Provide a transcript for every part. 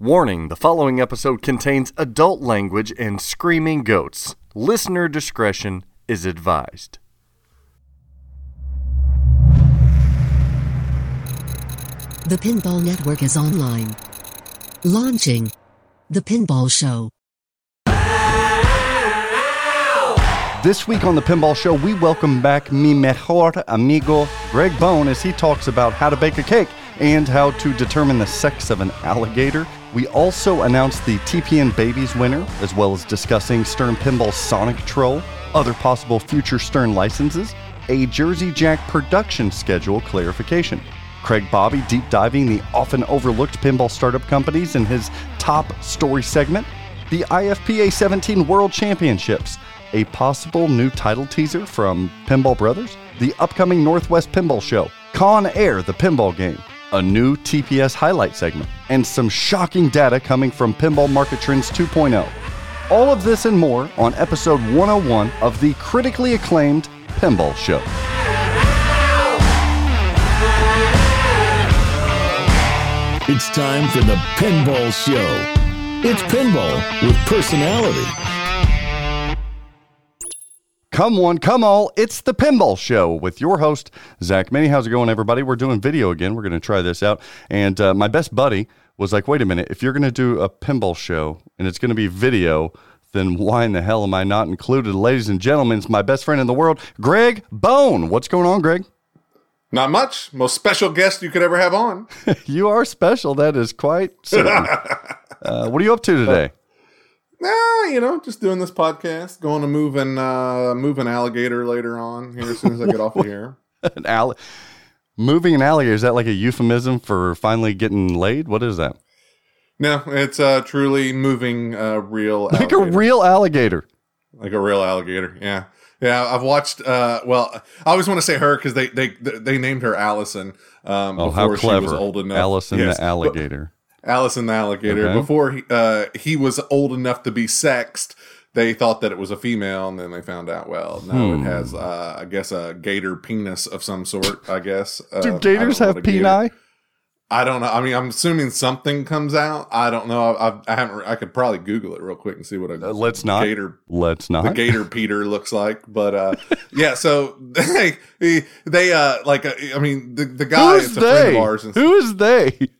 Warning the following episode contains adult language and screaming goats. Listener discretion is advised. The Pinball Network is online. Launching The Pinball Show. This week on The Pinball Show, we welcome back mi mejor amigo, Greg Bone, as he talks about how to bake a cake and how to determine the sex of an alligator. We also announced the TPN Babies winner, as well as discussing Stern Pinball's Sonic Troll, other possible future Stern licenses, a Jersey Jack production schedule clarification. Craig Bobbie deep diving the often overlooked pinball startup companies in his top story segment, the IFPA 17 World Championships, a possible new title teaser from Pinball Brothers, the upcoming Northwest Pinball Show, Con Air, the pinball game, a new TPS highlight segment, and some shocking data coming from Pinball Market Trends 2.0. All of this and more on episode 101 of the critically acclaimed Pinball Show. It's time for the Pinball Show. It's pinball with personality. Come one, come all. It's the Pinball Show with your host, Zach Meny. How's it going, everybody? We're doing video again. We're going to try this out. And uh, my best buddy was like, wait a minute, if you're going to do a pinball show and it's going to be video, then why in the hell am I not included? Ladies and gentlemen, it's my best friend in the world, Greg Bone. What's going on, Greg? Not much. Most special guest you could ever have on. you are special. That is quite certain. uh, what are you up to today? Nah, you know, just doing this podcast. Going to move an uh, move an alligator later on here as soon as I get off of here. an all- moving an alligator is that like a euphemism for finally getting laid? What is that? No, it's uh, truly moving a real Like alligator. a real alligator. like a real alligator. Yeah, yeah. I've watched. Uh, well, I always want to say her because they they they named her Allison. Um, Oh, before how clever! She was old enough. Allison Yes, the but- alligator. Allison the alligator. Okay. Before he uh, he was old enough to be sexed, they thought that it was a female, and then they found out. Well, no, Hmm. it has, uh, I guess, a gator penis of some sort. I guess. Uh, Do gators have peni? I don't know. I mean, I'm assuming something comes out. I don't know. I, I, I haven't. I could probably Google it real quick and see what a Uh, let's not. gator Let's not. the gator peter looks like but uh yeah so they they uh like uh, i mean the, the guy Who's is a friend they? of ours and Who is they?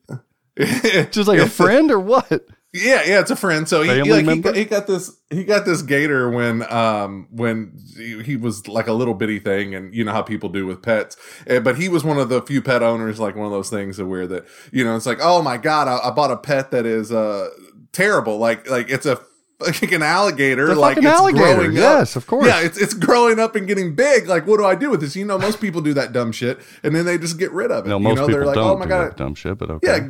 Just Just like a friend or what? yeah yeah it's a friend so he, Family like, he, got, he got this he got this gator when um when he, he was like a little bitty thing and you know how people do with pets Eh, but he was one of the few pet owners like one of those things where that you know it's like oh my god i, I bought a pet that is uh terrible like like it's a like an alligator The like it's alligator. growing up. Yes, of course. Yeah, it's it's growing up and getting big. Like, what do I do with this? You know, most people do that dumb shit, and then they just get rid of it. No, you most know, people they're like, don't oh my do god, that dumb shit, but okay. yeah.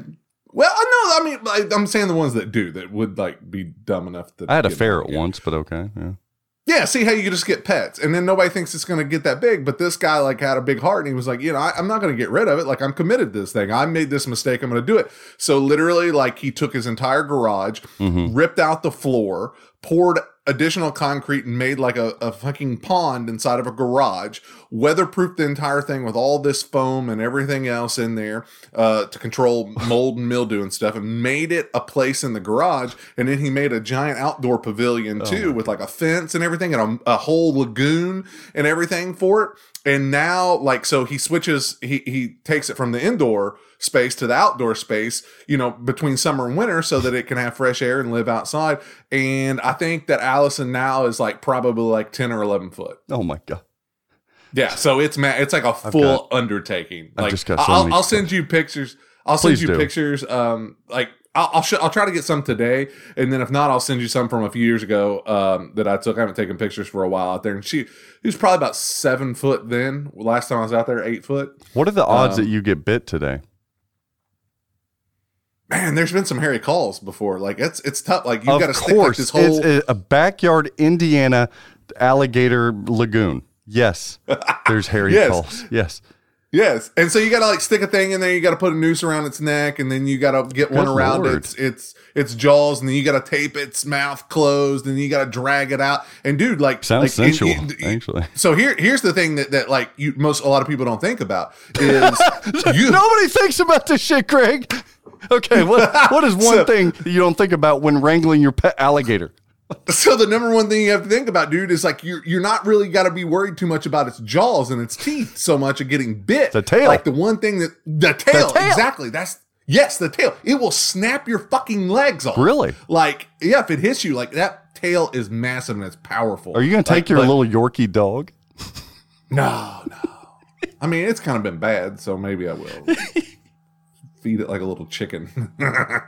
Well, no, I mean, like, I'm saying the ones that do that would like be dumb enough to. I had a ferret once, but okay. Yeah. Yeah, see how you just get pets, and then nobody thinks it's going to get that big. But this guy like had a big heart, and he was like, you know, I, I'm not going to get rid of it. Like I'm committed to this thing. I made this mistake. I'm going to do it. So literally, like he took his entire garage, Mhm. ripped out the floor, poured additional concrete, and made like a, a fucking pond inside of a garage. Weatherproofed the entire thing with all this foam and everything else in there uh, to control mold and mildew and stuff, and made it a place in the garage. And then he made a giant outdoor pavilion too, with like a fence and everything, and a, a whole lagoon and everything for it. And now, like, so he switches, he he takes it from the indoor space to the outdoor space, you know, between summer and winter, so that it can have fresh air and live outside. And I think that Allison now is like probably like ten or eleven foot. Oh my god. Yeah, so it's ma- it's like a full undertaking. I've Like got so I'll, I'll send you pictures. I'll send you do. pictures. Um, like I'll I'll, sh- I'll try to get some today, and then if not, I'll send you some from a few years ago. Um, that I took. I haven't taken pictures for a while out there, and she he was probably about seven foot then. Last time I was out there, eight foot. What are the odds Um, that you get bit today? Man, there's been some hairy calls before. Like it's it's tough. Like you've got to stick like this whole. it's a, backyard Indiana alligator lagoon. Yes, there's hairy Yes. calls. Yes, Yes, and so you got to like stick a thing in there. You got to put a noose around its neck, and then you got to get one around Lord. its its its jaws, and then you got to tape its mouth closed, and you got to drag it out. And dude, like sounds like, and- sensual. and- actually, so here here's the thing that that like you most a lot of people don't think about is you nobody thinks about this shit, Craig. Okay, what what is one So- thing you don't think about when wrangling your pet alligator? So the number one thing you have to think about, dude, is like you're you're not really got to be worried too much about its jaws and its teeth so much of getting bit. The tail. like the one thing that the tail, tail. exactly. That's yes, the tail. It will snap your fucking legs off. Really? Like yeah, if it hits you, like that tail is massive and it's powerful. Are you gonna take Like, your but- little Yorkie dog? No, no. I mean, it's kind of been bad, so maybe I will feed it like a little chicken.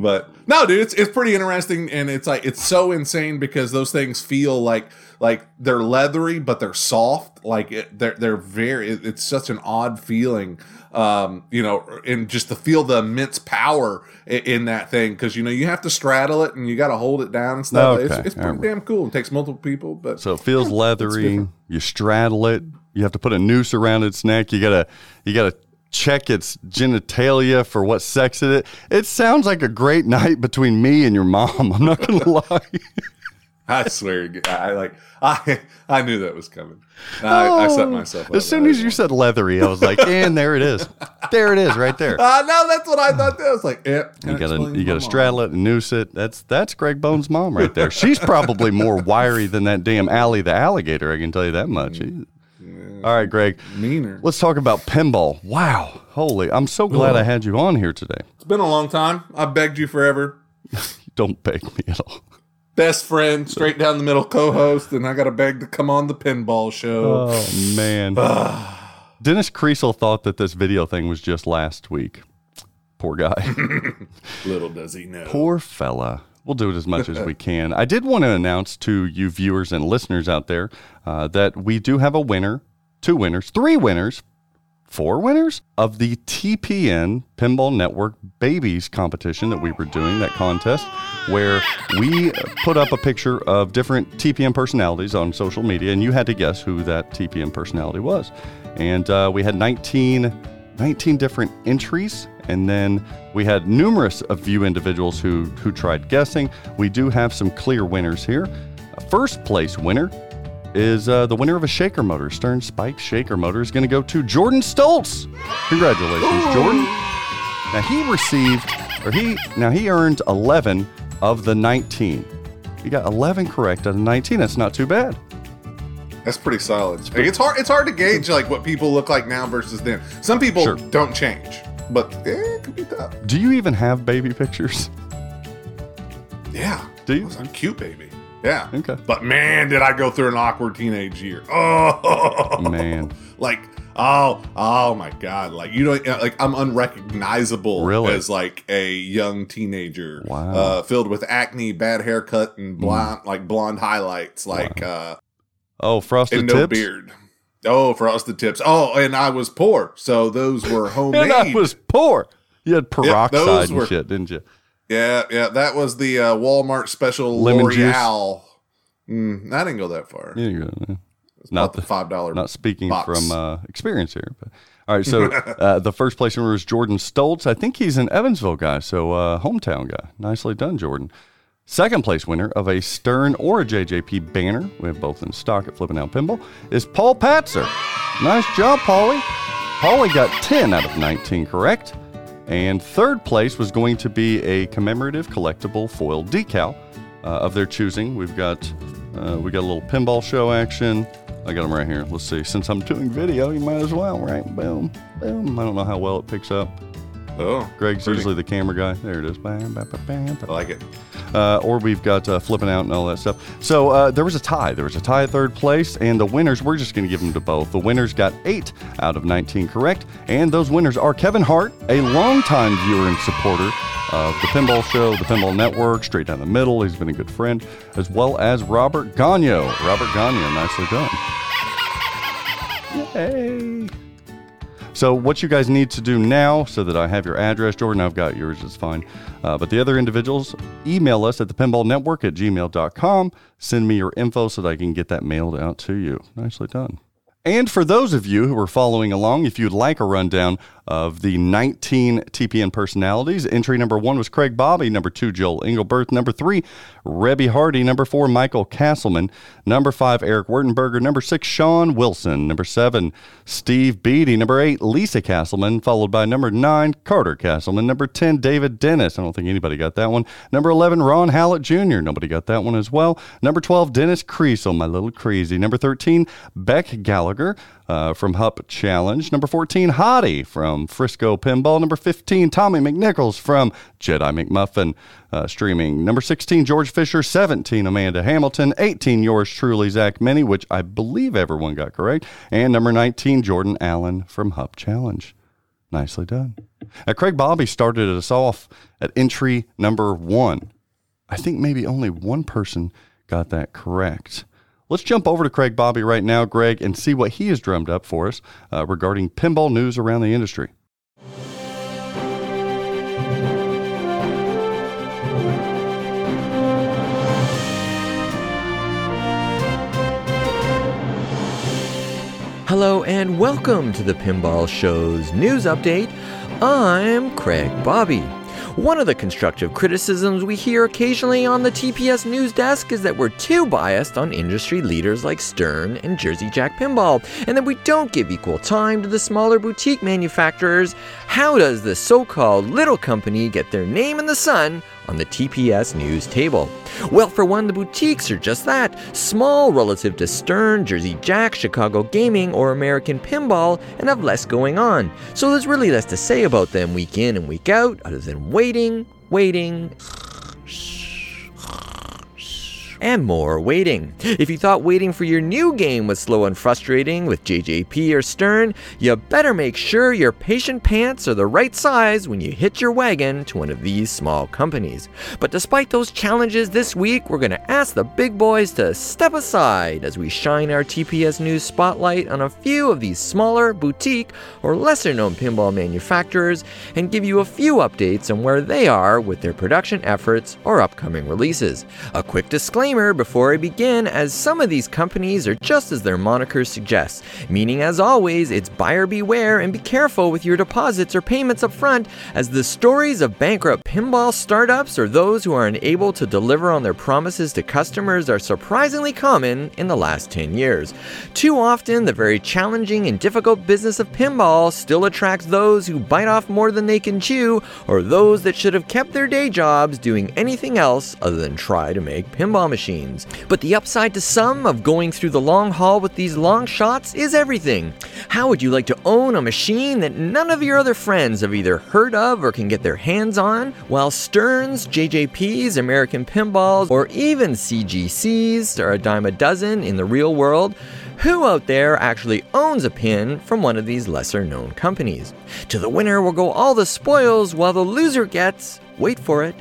but no, dude, it's it's pretty interesting, and it's like it's so insane because those things feel like like they're leathery, but they're soft. Like it, they're they're very. it- it's such an odd feeling, um, you know, and just to feel the immense power in, in that thing because you know you have to straddle it and you got to hold it down and stuff. It's, Okay, it's all pretty right. damn cool. It takes multiple people, but So it feels leathery. You straddle it. You have to put a noose around its neck. You gotta you gotta check its genitalia for what sex it is. It sounds like a great night between me and your mom. I'm not gonna lie. I swear, I like I I knew that was coming. I, I set myself up. Oh. As soon as you said leathery, I was like, and there it is. There it is, right there. uh, no, that's what I thought. That I was like, yeah, You gotta you gotta straddle it and noose it. That's that's Greg Bones' mom right there. She's probably more wiry than that damn Allie the alligator. I can tell you that much. All right, Greg. meaner. Let's talk about pinball. Wow, holy! I'm so glad I had you on here today. It's been a long time. I begged you forever. Don't beg me at all. Best friend, straight down the middle co-host, and I got to beg to come on the pinball show. Oh man. Dennis Creasel thought that this video thing was just last week. Poor guy. Little does he know. Poor fella. We'll do it as much as we can. I did want to announce to you viewers and listeners out there uh, that we do have a winner, two winners, three winners, four winners of the TPN Pinball Network Babies competition that we were doing, that contest, where we put up a picture of different TPN personalities on social media, and you had to guess who that TPN personality was. And uh, we had 19, 19 different entries, and then we had numerous of you individuals who, who tried guessing. We do have some clear winners here. A first place winner is uh, the winner of a shaker motor. Stern Spike shaker motor is going to go to Jordan Stoltz. Congratulations, Jordan. Now he received, or he now he earned 11 of the 19. He got 11 correct out of 19. That's not too bad. That's pretty solid. Like, it's hard. It's hard to gauge like what people look like now versus then. Some people Sure. don't change, but eh, it could be tough. Do you even have baby pictures? Yeah. Do you? I was a cute baby. Yeah. Okay. But man, did I go through an awkward teenage year. Oh Man. Like, oh, oh my God. Like you don't like I'm unrecognizable Really? as like a young teenager. Wow. Uh filled with acne, bad haircut, and blonde like blonde highlights, like uh Oh, frosted and no tips. beard. Oh, frosted tips. Oh, and I was poor, so those were homemade. And I was poor. You had peroxide and were- shit, didn't you? Yeah, yeah, that was the uh, Walmart special Lemon? L'Oreal. Mm, I didn't go that far. You go. It's not not the five dollar. not speaking box. from uh, experience here. But all right, so uh, the first place winner is Jordan Stoltz. I think he's an Evansville guy, so uh, hometown guy. Nicely done, Jordan. Second place winner of a Stern or a JJP banner, we have both in stock at Flipping Out Pinball, is Paul Patzer. Nice job, Paulie. Paulie got 10 out of 19 correct. And third place was going to be a commemorative collectible foil decal uh, of their choosing. We've got uh, we got a little pinball show action. I got them right here. Let's see. Since I'm doing video, you might as well, right? Boom, boom. I don't know how well it picks up. Oh, Greg's pretty. usually the camera guy. There it is. Bam, bam, bam. I like it. Uh, or we've got uh, flipping out and all that stuff. So uh, there was a tie. There was a tie at third place, and the winners, we're just going to give them to both. The winners got eight out of 19 correct, and those winners are Kevin Hart, a longtime viewer and supporter of the Pinball Show, the Pinball Network, straight down the middle. He's been a good friend, as well as Robert Gagno. Robert Gagno, nicely done. Yay! So, what you guys need to do now, so that I have your address, Jordan, I've got yours, it's fine. Uh, but the other individuals, email us at the pinball network at gmail.com. Send me your info so that I can get that mailed out to you. Nicely done. And for those of you who are following along, if you'd like a rundown of the 19 TPN personalities. Entry number one was Craig Bobbie. Number two, Joel Engelberth. Number three, Rebby Hardy. Number four, Michael Castleman. Number five, Eric Wertenberger. Number six, Sean Wilson. Number seven, Steve Beatty. Number eight, Lisa Castleman, followed by number nine, Carter Castleman. Number 10, David Dennis. I don't think anybody got that one. Number 11, Ron Hallett Jr. Nobody got that one as well. Number 12, Dennis Creasel, my little crazy. Number 13, Beck Gallagher uh, from Hup Challenge. Number 14, Hottie from Frisco Pinball. Number 15, Tommy McNichols from Jedi McMuffin uh, Streaming. Number 16, George Fisher. 17, Amanda Hamilton. 18, yours truly, Zach Meny, which I believe everyone got correct. And number 19, Jordan Allen from Hub Challenge. Nicely done. Now, Craig Bobbie started us off at entry number one. I think maybe only one person got that correct. Let's jump over to Craig Bobbie right now, Greg, and see what he has drummed up for us uh, regarding pinball news around the industry. Hello and welcome to the Pinball Show's news update. I'm Craig Bobbie. One of the constructive criticisms we hear occasionally on the TPS news desk is that we're too biased on industry leaders like Stern and Jersey Jack Pinball, and that we don't give equal time to the smaller boutique manufacturers. How does the so called little company get their name in the sun on the TPS news table? Well, for one, the boutiques are just that small relative to Stern, Jersey Jack, Chicago Gaming, or American Pinball, and have less going on. So there's really less to say about them week in and week out, other than waiting, waiting and more waiting. If you thought waiting for your new game was slow and frustrating with JJP or Stern, you better make sure your patient pants are the right size when you hit your wagon to one of these small companies. But despite those challenges this week, we're going to ask the big boys to step aside as we shine our TPS News spotlight on a few of these smaller, boutique, or lesser known pinball manufacturers and give you a few updates on where they are with their production efforts or upcoming releases. A quick disclaimer disclaimer before I begin, as some of these companies are just as their monikers suggest, meaning, as always, it's buyer beware and be careful with your deposits or payments up front, as the stories of bankrupt pinball startups or those who are unable to deliver on their promises to customers are surprisingly common in the last 10 years. Too often, the very challenging and difficult business of pinball still attracts those who bite off more than they can chew, or those that should have kept their day jobs doing anything else other than try to make pinball machines machines. But the upside to some of going through the long haul with these long shots is everything. How would you like to own a machine that none of your other friends have either heard of or can get their hands on? While Sterns, JJPs, American Pinballs, or even CGCs are a dime a dozen in the real world, who out there actually owns a pin from one of these lesser known companies? To the winner will go all the spoils while the loser gets, wait for it,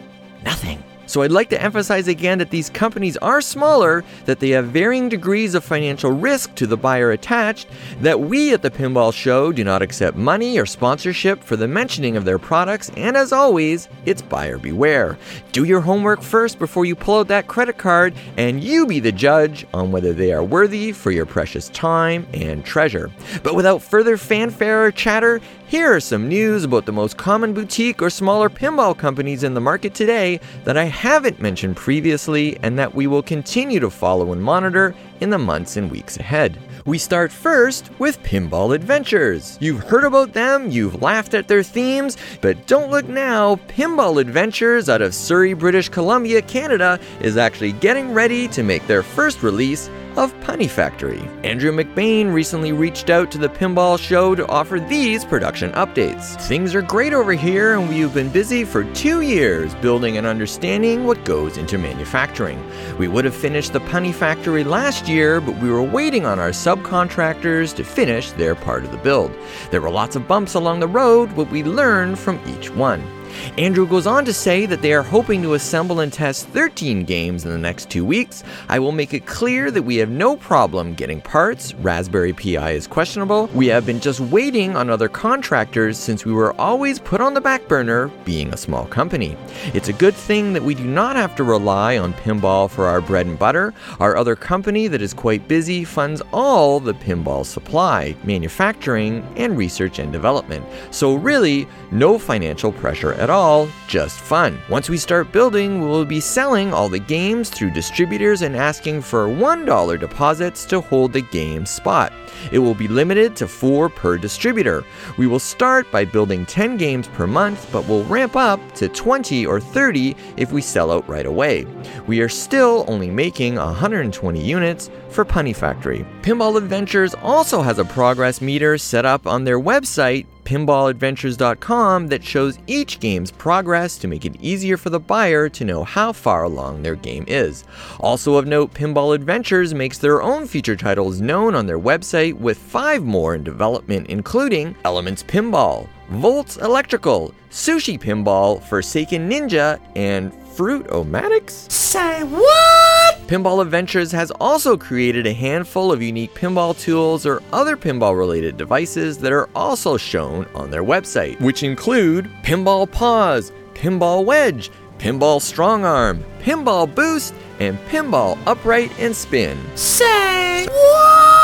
nothing. So I'd like to emphasize again that these companies are smaller, that they have varying degrees of financial risk to the buyer attached, that we at the Pinball Show do not accept money or sponsorship for the mentioning of their products, and as always, it's buyer beware. Do your homework first before you pull out that credit card, and you be the judge on whether they are worthy for your precious time and treasure. But without further fanfare or chatter, here are some news about the most common boutique or smaller pinball companies in the market today that I haven't mentioned previously and that we will continue to follow and monitor in the months and weeks ahead. We start first with Pinball Adventures. You've heard about them, you've laughed at their themes, but don't look now. Pinball Adventures out of Surrey, British Columbia, Canada is actually getting ready to make their first release of Punny Factory. Andrew McBain recently reached out to the Pinball Show to offer these production updates. Things are great over here, and we've been busy for two years building and understanding what goes into manufacturing. We would have finished the Punny Factory last year, but we were waiting on our subcontractors to finish their part of the build. There were lots of bumps along the road, but we learned from each one. Andrew goes on to say that they are hoping to assemble and test 13 games in the next two weeks. I will make it clear that we have no problem getting parts. Raspberry Pi is questionable. We have been just waiting on other contractors since we were always put on the back burner, being a small company. It's a good thing that we do not have to rely on pinball for our bread and butter. Our other company that is quite busy funds all the pinball supply, manufacturing, and research and development. So, really, no financial pressure at all, just fun. Once we start building, we will be selling all the games through distributors and asking for $1 deposits to hold the game spot. It will be limited to four per distributor. We will start by building 10 games per month, but will ramp up to 20 or 30 if we sell out right away. We are still only making 120 units for Punny Factory. Pinball Adventures also has a progress meter set up on their website pinballadventures.com that shows each game's progress to make it easier for the buyer to know how far along their game is. Also of note, Pinball Adventures makes their own feature titles known on their website with five more in development, including Elements Pinball, Volts Electrical, Sushi Pinball, Forsaken Ninja, and Fruit-O-Matics? Say what? Pinball Adventures has also created a handful of unique pinball tools or other pinball related devices that are also shown on their website, which include Pinball Pause, Pinball Wedge, Pinball Strong Arm, Pinball Boost, and Pinball Upright and Spin. Say what?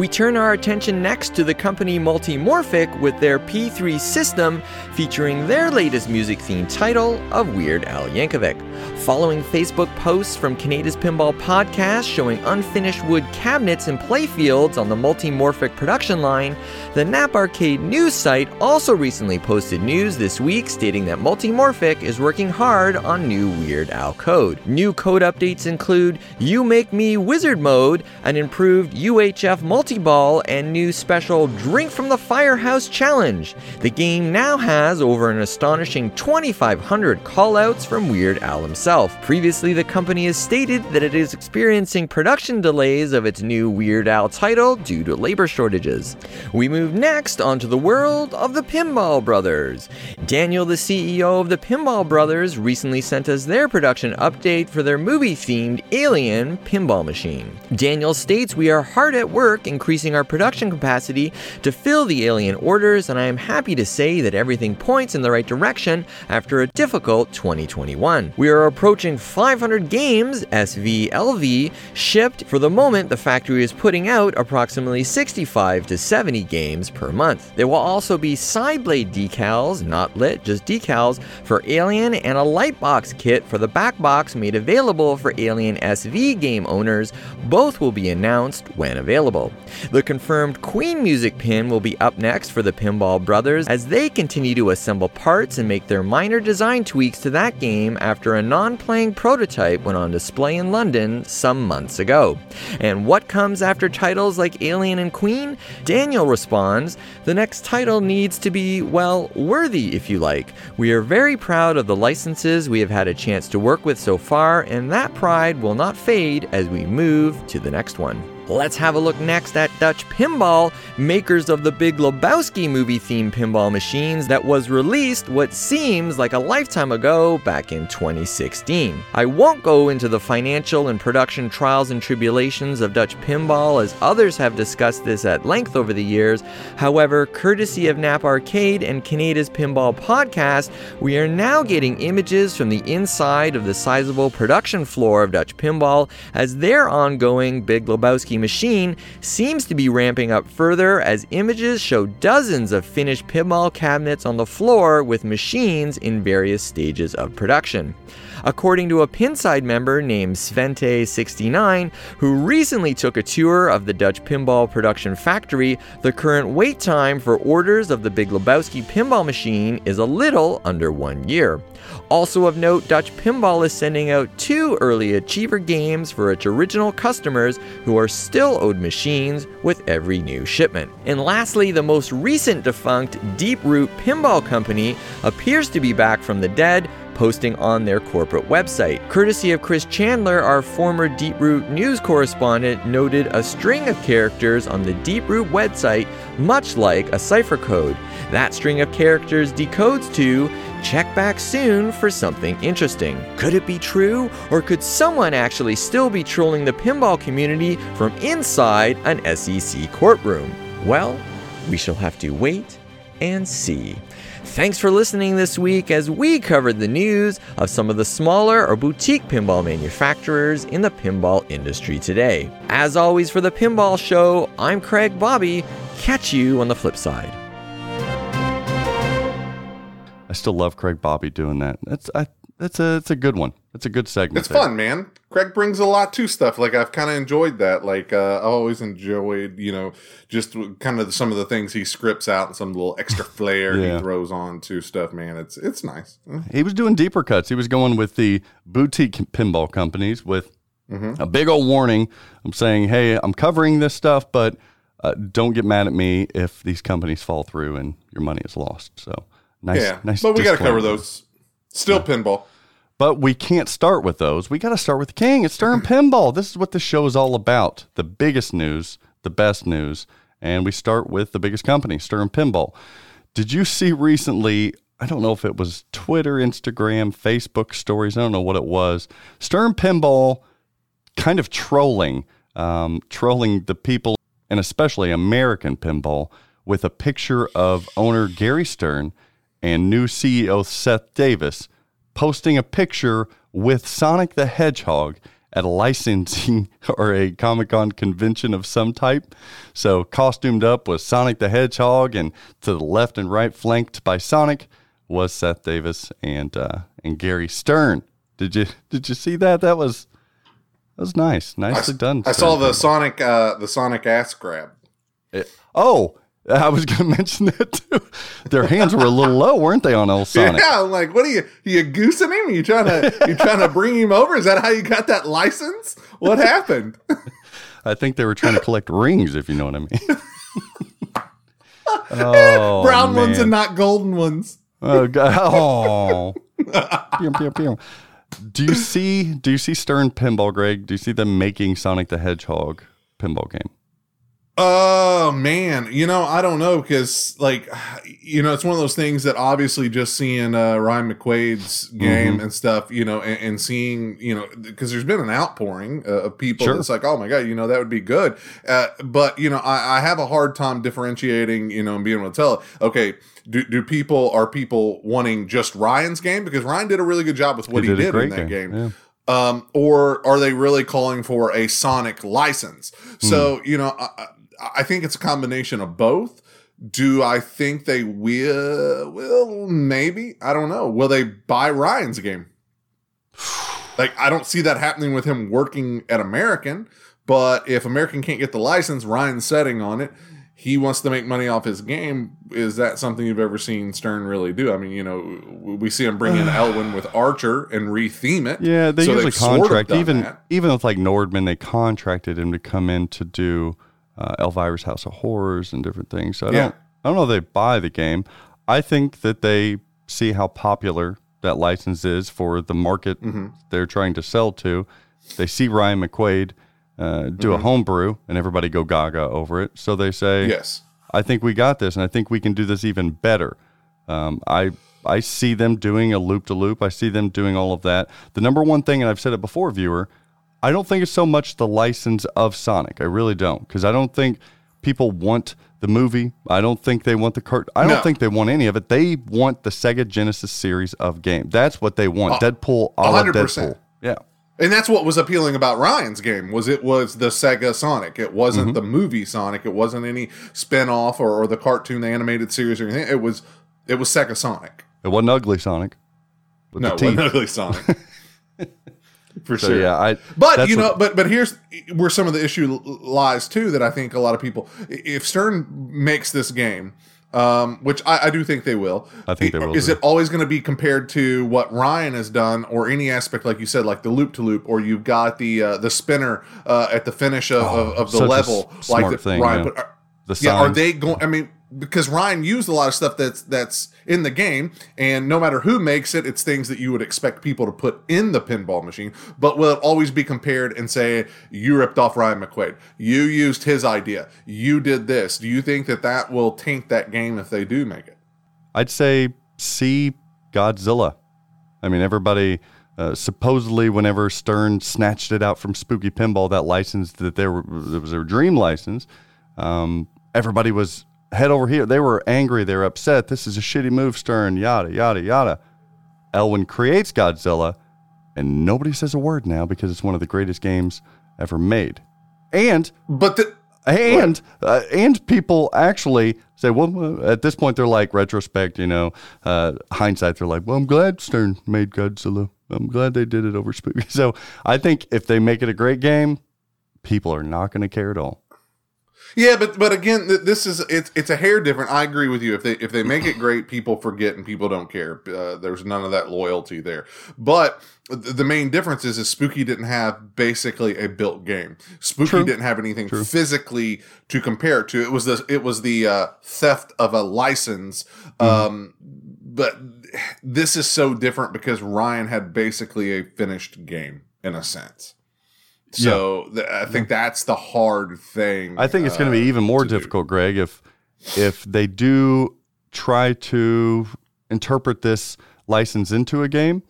We turn our attention next to the company Multimorphic with their P3 system featuring their latest music themed title of Weird Al Yankovic. Following Facebook posts from Canada's Pinball Podcast showing unfinished wood cabinets and playfields on the Multimorphic production line, the Knapp Arcade news site also recently posted news this week stating that Multimorphic is working hard on new Weird Al code. New code updates include You Make Me Wizard mode, an improved UHF multi-ball, and new special Drink from the Firehouse challenge. The game now has over an astonishing 2,500 callouts from Weird Al himself. Previously, the company has stated that it is experiencing production delays of its new Weird Al title due to labor shortages. We move next onto the world of the Pinball Brothers. Daniel, the CEO of the Pinball Brothers, recently sent us their production update for their movie themed Alien pinball machine. Daniel states we are hard at work increasing our production capacity to fill the Alien orders, and I am happy to say that everything points in the right direction after a difficult 2021. We are approaching 500 games, SVLV, shipped. For the moment, the factory is putting out approximately 65 to 70 games per month. There will also be side blade decals, not lit, just decals, for Alien and a lightbox kit for the back box made available for Alien SV game owners. Both will be announced when available. The confirmed Queen music pin will be up next for the Pinball Brothers as they continue to assemble parts and make their minor design tweaks to that game after a non playing prototype went on display in London some months ago. And what comes after titles like Alien and Queen? Daniel responds The next title needs to be, well, worthy, if you like. We are very proud of the licenses we have had a chance to work with so far, and that pride will not fade as we move to the next one. Let's have a look next at Dutch Pinball, makers of the Big Lebowski movie themed pinball machines that was released what seems like a lifetime ago back in 2016. I won't go into the financial and production trials and tribulations of Dutch Pinball as others have discussed this at length over the years. However, courtesy of Knapp Arcade and Canada's Pinball podcast, we are now getting images from the inside of the sizable production floor of Dutch Pinball as their ongoing Big Lebowski machine seems to be ramping up further as images show dozens of finished pinball cabinets on the floor with machines in various stages of production. According to a Pinside member named Svente69, who recently took a tour of the Dutch pinball production factory, the current wait time for orders of the Big Lebowski pinball machine is a little under one year. Also of note, Dutch Pinball is sending out two early achiever games for its original customers who are still owed machines with every new shipment. And lastly, the most recent defunct Deep Root Pinball Company appears to be back from the dead posting on their corporate website. Courtesy of Chris Chandler, our former Deep Root news correspondent, noted a string of characters on the Deep Root website, much like a cipher code. That string of characters decodes to Check back soon for something interesting. Could it be true? Or could someone actually still be trolling the pinball community from inside an SEC courtroom? Well, we shall have to wait and see. Thanks for listening this week as we covered the news of some of the smaller or boutique pinball manufacturers in the pinball industry today. As always, for the Pinball Show, I'm Craig Bobbie. Catch you on the flip side. I still love Craig Bobbie doing that. That's I, that's a it's a good one. That's a good segment. It's there. fun, man. Craig brings a lot to stuff. Like I've kind of enjoyed that. Like uh, I've always enjoyed, you know, just kind of some of the things he scripts out and some little extra flair Yeah. he throws on to stuff. Man, it's it's nice. He was doing deeper cuts. He was going with the boutique pinball companies with Mm-hmm. a big old warning. I'm saying, hey, I'm covering this stuff, but uh, don't get mad at me if these companies fall through and your money is lost. So nice, yeah, nice. but we got to cover those. Still pinball. But we can't start with those. We got to start with the king. It's Stern Pinball. This is what the show is all about. The biggest news, the best news. And we start with the biggest company, Stern Pinball. Did you see recently? I don't know if it was Twitter, Instagram, Facebook stories. I don't know what it was. Stern Pinball kind of trolling, um, trolling the people, and especially American pinball, with a picture of owner Gary Stern and new CEO Seth Davis posting a picture with Sonic the Hedgehog at a licensing or a Comic Con convention of some type. So, costumed up was Sonic the Hedgehog, and to the left and right, flanked by Sonic, was Seth Davis and uh, and Gary Stern. Did you did you see that? That was that was nice, nicely done. I saw the Sonic uh, the Sonic ass grab. Oh, I was going to mention that too. Their hands were a little low, weren't they, on old Sonic? Yeah, I'm like, what are you? You goosing him? You trying to you trying to bring him over? Is that how you got that license? What happened? I think they were trying to collect rings, if you know what I mean. oh, Brown ones and not golden ones. Oh god! Oh. Pew, pew, pew. Do you see? Do you see Stern Pinball, Greg? Do you see them making Sonic the Hedgehog pinball game? Oh man, you know I don't know because like you know it's one of those things that obviously just seeing uh, Ryan McQuaid's game Mm-hmm. and stuff, you know, and, and seeing you know because there's been an outpouring uh, of people Sure. that's like, oh my god, you know that would be good, uh, but you know I, I have a hard time differentiating, you know, and being able to tell, okay, do do people are people wanting just Ryan's game because Ryan did a really good job with what he, did did, in that game, game yeah. Um, or are they really calling for a Sonic license? So you know, I, I- I think it's a combination of both. Do I think they will? Will maybe I don't know. Will they buy Ryan's game? Like I don't see that happening with him working at American. But if American can't get the license, Ryan's setting on it. He wants to make money off his game. Is that something you've ever seen Stern really do? I mean, you know, we see him bring in Elwin with Archer and retheme it. Yeah, they So usually they've sort of contract even that. even with like Nordman, they contracted him to come in to do uh, Elvira's House of Horrors and different things. So I Yeah. don't I don't know if they buy the game. I think that they see how popular that license is for the market Mm-hmm. they're trying to sell to. They see Ryan McQuaid uh, do a Mm-hmm. homebrew and everybody go gaga over it. So they say, Yes. I think we got this, and I think we can do this even better. Um, I I see them doing a loop to loop. I see them doing all of that. The number one thing, and I've said it before, viewer, I don't think it's so much the license of Sonic. I really don't, because I don't think people want the movie. I don't think they want the cart. I don't No. think they want any of it. They want the Sega Genesis series of game. That's what they want. Deadpool, a la 100%. Deadpool. Yeah. And that's what was appealing about Ryan's game was it was the Sega Sonic. It wasn't Mm-hmm. the movie Sonic. It wasn't any spin-off or, or the cartoon, the animated series or anything. It was it was Sega Sonic. It wasn't ugly Sonic. No, it wasn't ugly Sonic. For So sure. yeah, I. But you know, what- but but here's where some of the issue lies too. That I think a lot of people, if Stern makes this game, um, which I, I do think they will, I think they will, Is it always going to be compared to what Ryan has done, or any aspect like you said, like the loop to loop, or you've got the uh, the spinner uh, at the finish of, of, of the level, s- like the, thing, Ryan. yeah. But are, The yeah, are they going? I mean, because Ryan used a lot of stuff that's that's in the game, and no matter who makes it, it's things that you would expect people to put in the pinball machine. But will it always be compared and say you ripped off Ryan McQuaid? You used his idea. You did this. Do you think that that will taint that game if they do make it? I'd say see Godzilla. I mean, everybody uh, supposedly, whenever Stern snatched it out from Spooky Pinball, that license that there was a dream license. Um, everybody was head over here. They were angry. They were upset. This is a shitty move, Stern. Yada yada yada. Elwin creates Godzilla, and nobody says a word now because it's one of the greatest games ever made. And But the, and uh, and people actually say, well, at this point, they're like retrospect, you know, uh, hindsight. They're like, well, I'm glad Stern made Godzilla. I'm glad they did it over Spooky. So I think if they make it a great game, people are not going to care at all. Yeah, but but again, this is it's it's a hair different. I agree with you. If they if they make it great, people forget and people don't care. Uh, there's none of that loyalty there. But th- the main difference is, is Spooky didn't have basically a built game. Spooky True. didn't have anything physically to compare it to. It was the it was the uh, theft of a license. Um, but this is so different because Ryan had basically a finished game in a sense. So th- I think that's the hard thing. I think it's going to be uh, even more to do. difficult, Greg, if if they do try to interpret this license into a game.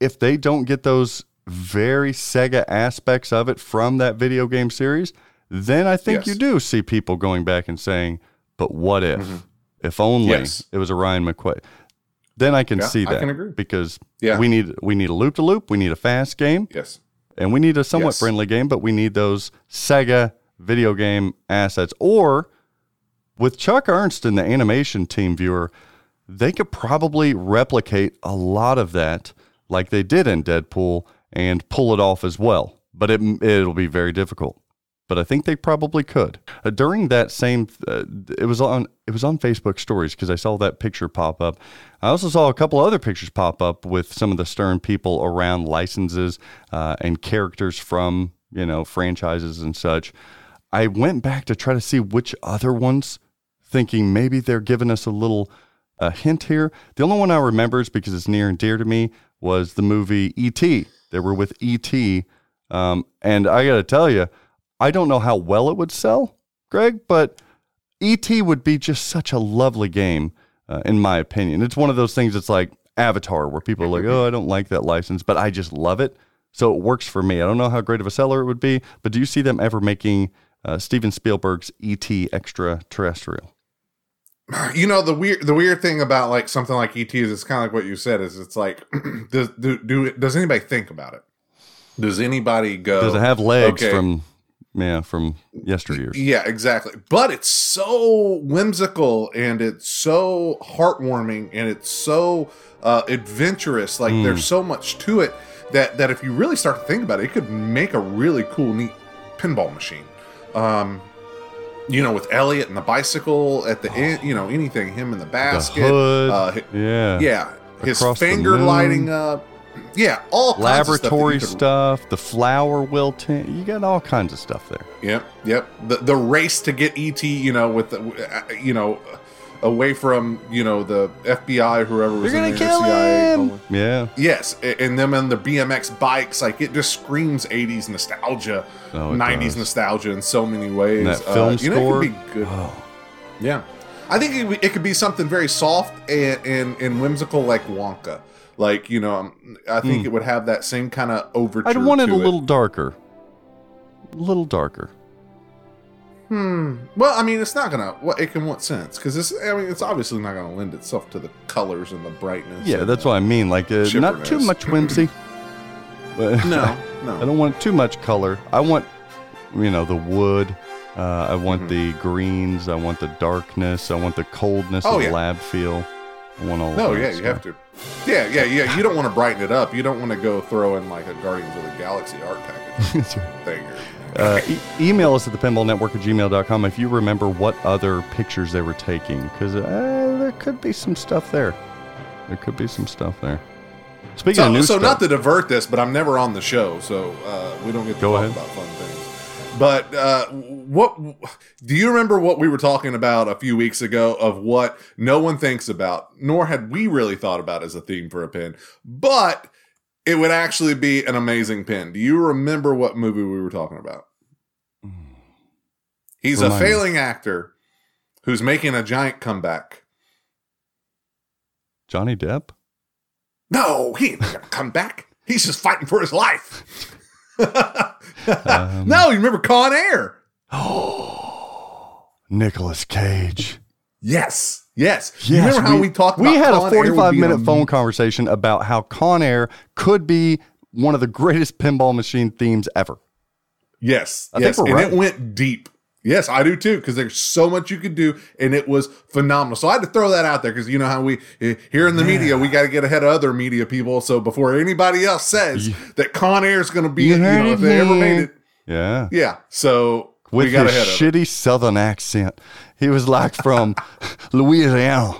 If they don't get those very Sega aspects of it from that video game series, then I think Yes. you do see people going back and saying, "But what if? If only Mm-hmm. Yes. it was a Ryan McQuaid." Then I can Yeah, see I that can agree. because Yeah. we need we need a loop to loop, we need a fast game, Yes. And we need a somewhat Yes. friendly game, but we need those Sega video game assets. Or with Chuck Ernst and the animation team viewer, they could probably replicate a lot of that like they did in Deadpool and pull it off as well. But it, it'll be very difficult. But I think they probably could. Uh, during that same, uh, it was on it was on Facebook Stories because I saw that picture pop up. I also saw a couple other pictures pop up with some of the Stern people around licenses uh, and characters from you know franchises and such. I went back to try to see which other ones, thinking maybe they're giving us a little a hint here. The only one I remember is because it's near and dear to me was the movie E.T. They were with E.T. Um, and I got to tell you, I don't know how well it would sell, Greg, but E.T. would be just such a lovely game, uh, in my opinion. It's one of those things that's like Avatar, where people are like, oh, I don't like that license, but I just love it. So it works for me. I don't know how great of a seller it would be, but do you see them ever making uh, Steven Spielberg's E.T. extraterrestrial? You know the weird the weird thing about like something like ET is it's kind of like what you said is it's like does do, do does anybody think about it? Does anybody go? Does it have legs okay, from, yeah, from yesteryears? Yeah, exactly. But it's so whimsical and it's so heartwarming and it's so uh, adventurous. Like there's so much to it that that if you really start to think about it, it could make a really cool, neat pinball machine. Um, you know, with Elliot and the bicycle at the end, you know, anything, him in the basket, The hood. uh, yeah. yeah, his Across finger lighting up, yeah, all kinds of stuff that you Laboratory could- stuff, the flower wilting. You got all kinds of stuff there. Yep, yep. The the race to get ET, you know, with the, uh, you know, away from you know the FBI, whoever was You're in gonna kill CIA. him. Yeah. Yes, and them and the BMX bikes, like it just screams '80s nostalgia, Oh, '90s does. nostalgia in so many ways. And that film uh, you know, score? it could be good. Oh. Yeah, I think it, it could be something very soft and, and and whimsical, like Wonka. Like you know, um, I think it would have that same kind of overture. I'd want it a little darker. A little darker. Hmm. Well, I mean, it's not gonna. What it can what sense? Because it's. I mean, it's obviously not gonna lend itself to the colors and the brightness. Yeah, that's what I mean. Like, uh, not too much whimsy. But No, I don't want too much color. I want, you know, the wood. Uh, I want Mhm. the greens. I want the darkness. I want the coldness Oh, of the yeah. lab feel. I want all. No, of yeah, that you have to. Yeah, yeah, yeah. You don't want to brighten it up. You don't want to go throw in like a Guardians of the Galaxy art package thing. Or, Uh, e- email us at the pinballnetwork at gmail.com if you remember what other pictures they were taking, because uh, there could be some stuff there. There could be some stuff there. Speaking of so, new so stuff, not to divert this, but I'm never on the show, so uh, we don't get to Go talk ahead. about fun things. But uh, what do you remember? What we were talking about a few weeks ago of what no one thinks about, nor had we really thought about as a theme for a pin, but it would actually be an amazing pin. Do you remember what movie we were talking about? He's Remind a me. failing actor who's making a giant comeback. Johnny Depp. No, he ain't gonna come back. He's just fighting for his life. Um, no, you remember Con Air? Oh, Nicolas Cage. Yes, yes. you Yes, remember how we, talked? We had Con a Air would 45 be minute phone conversation about how Con Air could be one of the greatest pinball machine themes ever. Yes, I think yes, we're and right. it went deep. Yes, I do too, because there's so much you could do, and it was phenomenal. So I had to throw that out there because you know how we eh, here in the media we got to get ahead of other media people. So before anybody else says that Con Air is going to be, you, know, if they ever made it, Yeah. yeah. So With we got his ahead of it. shitty southern accent. He was like from Louisiana.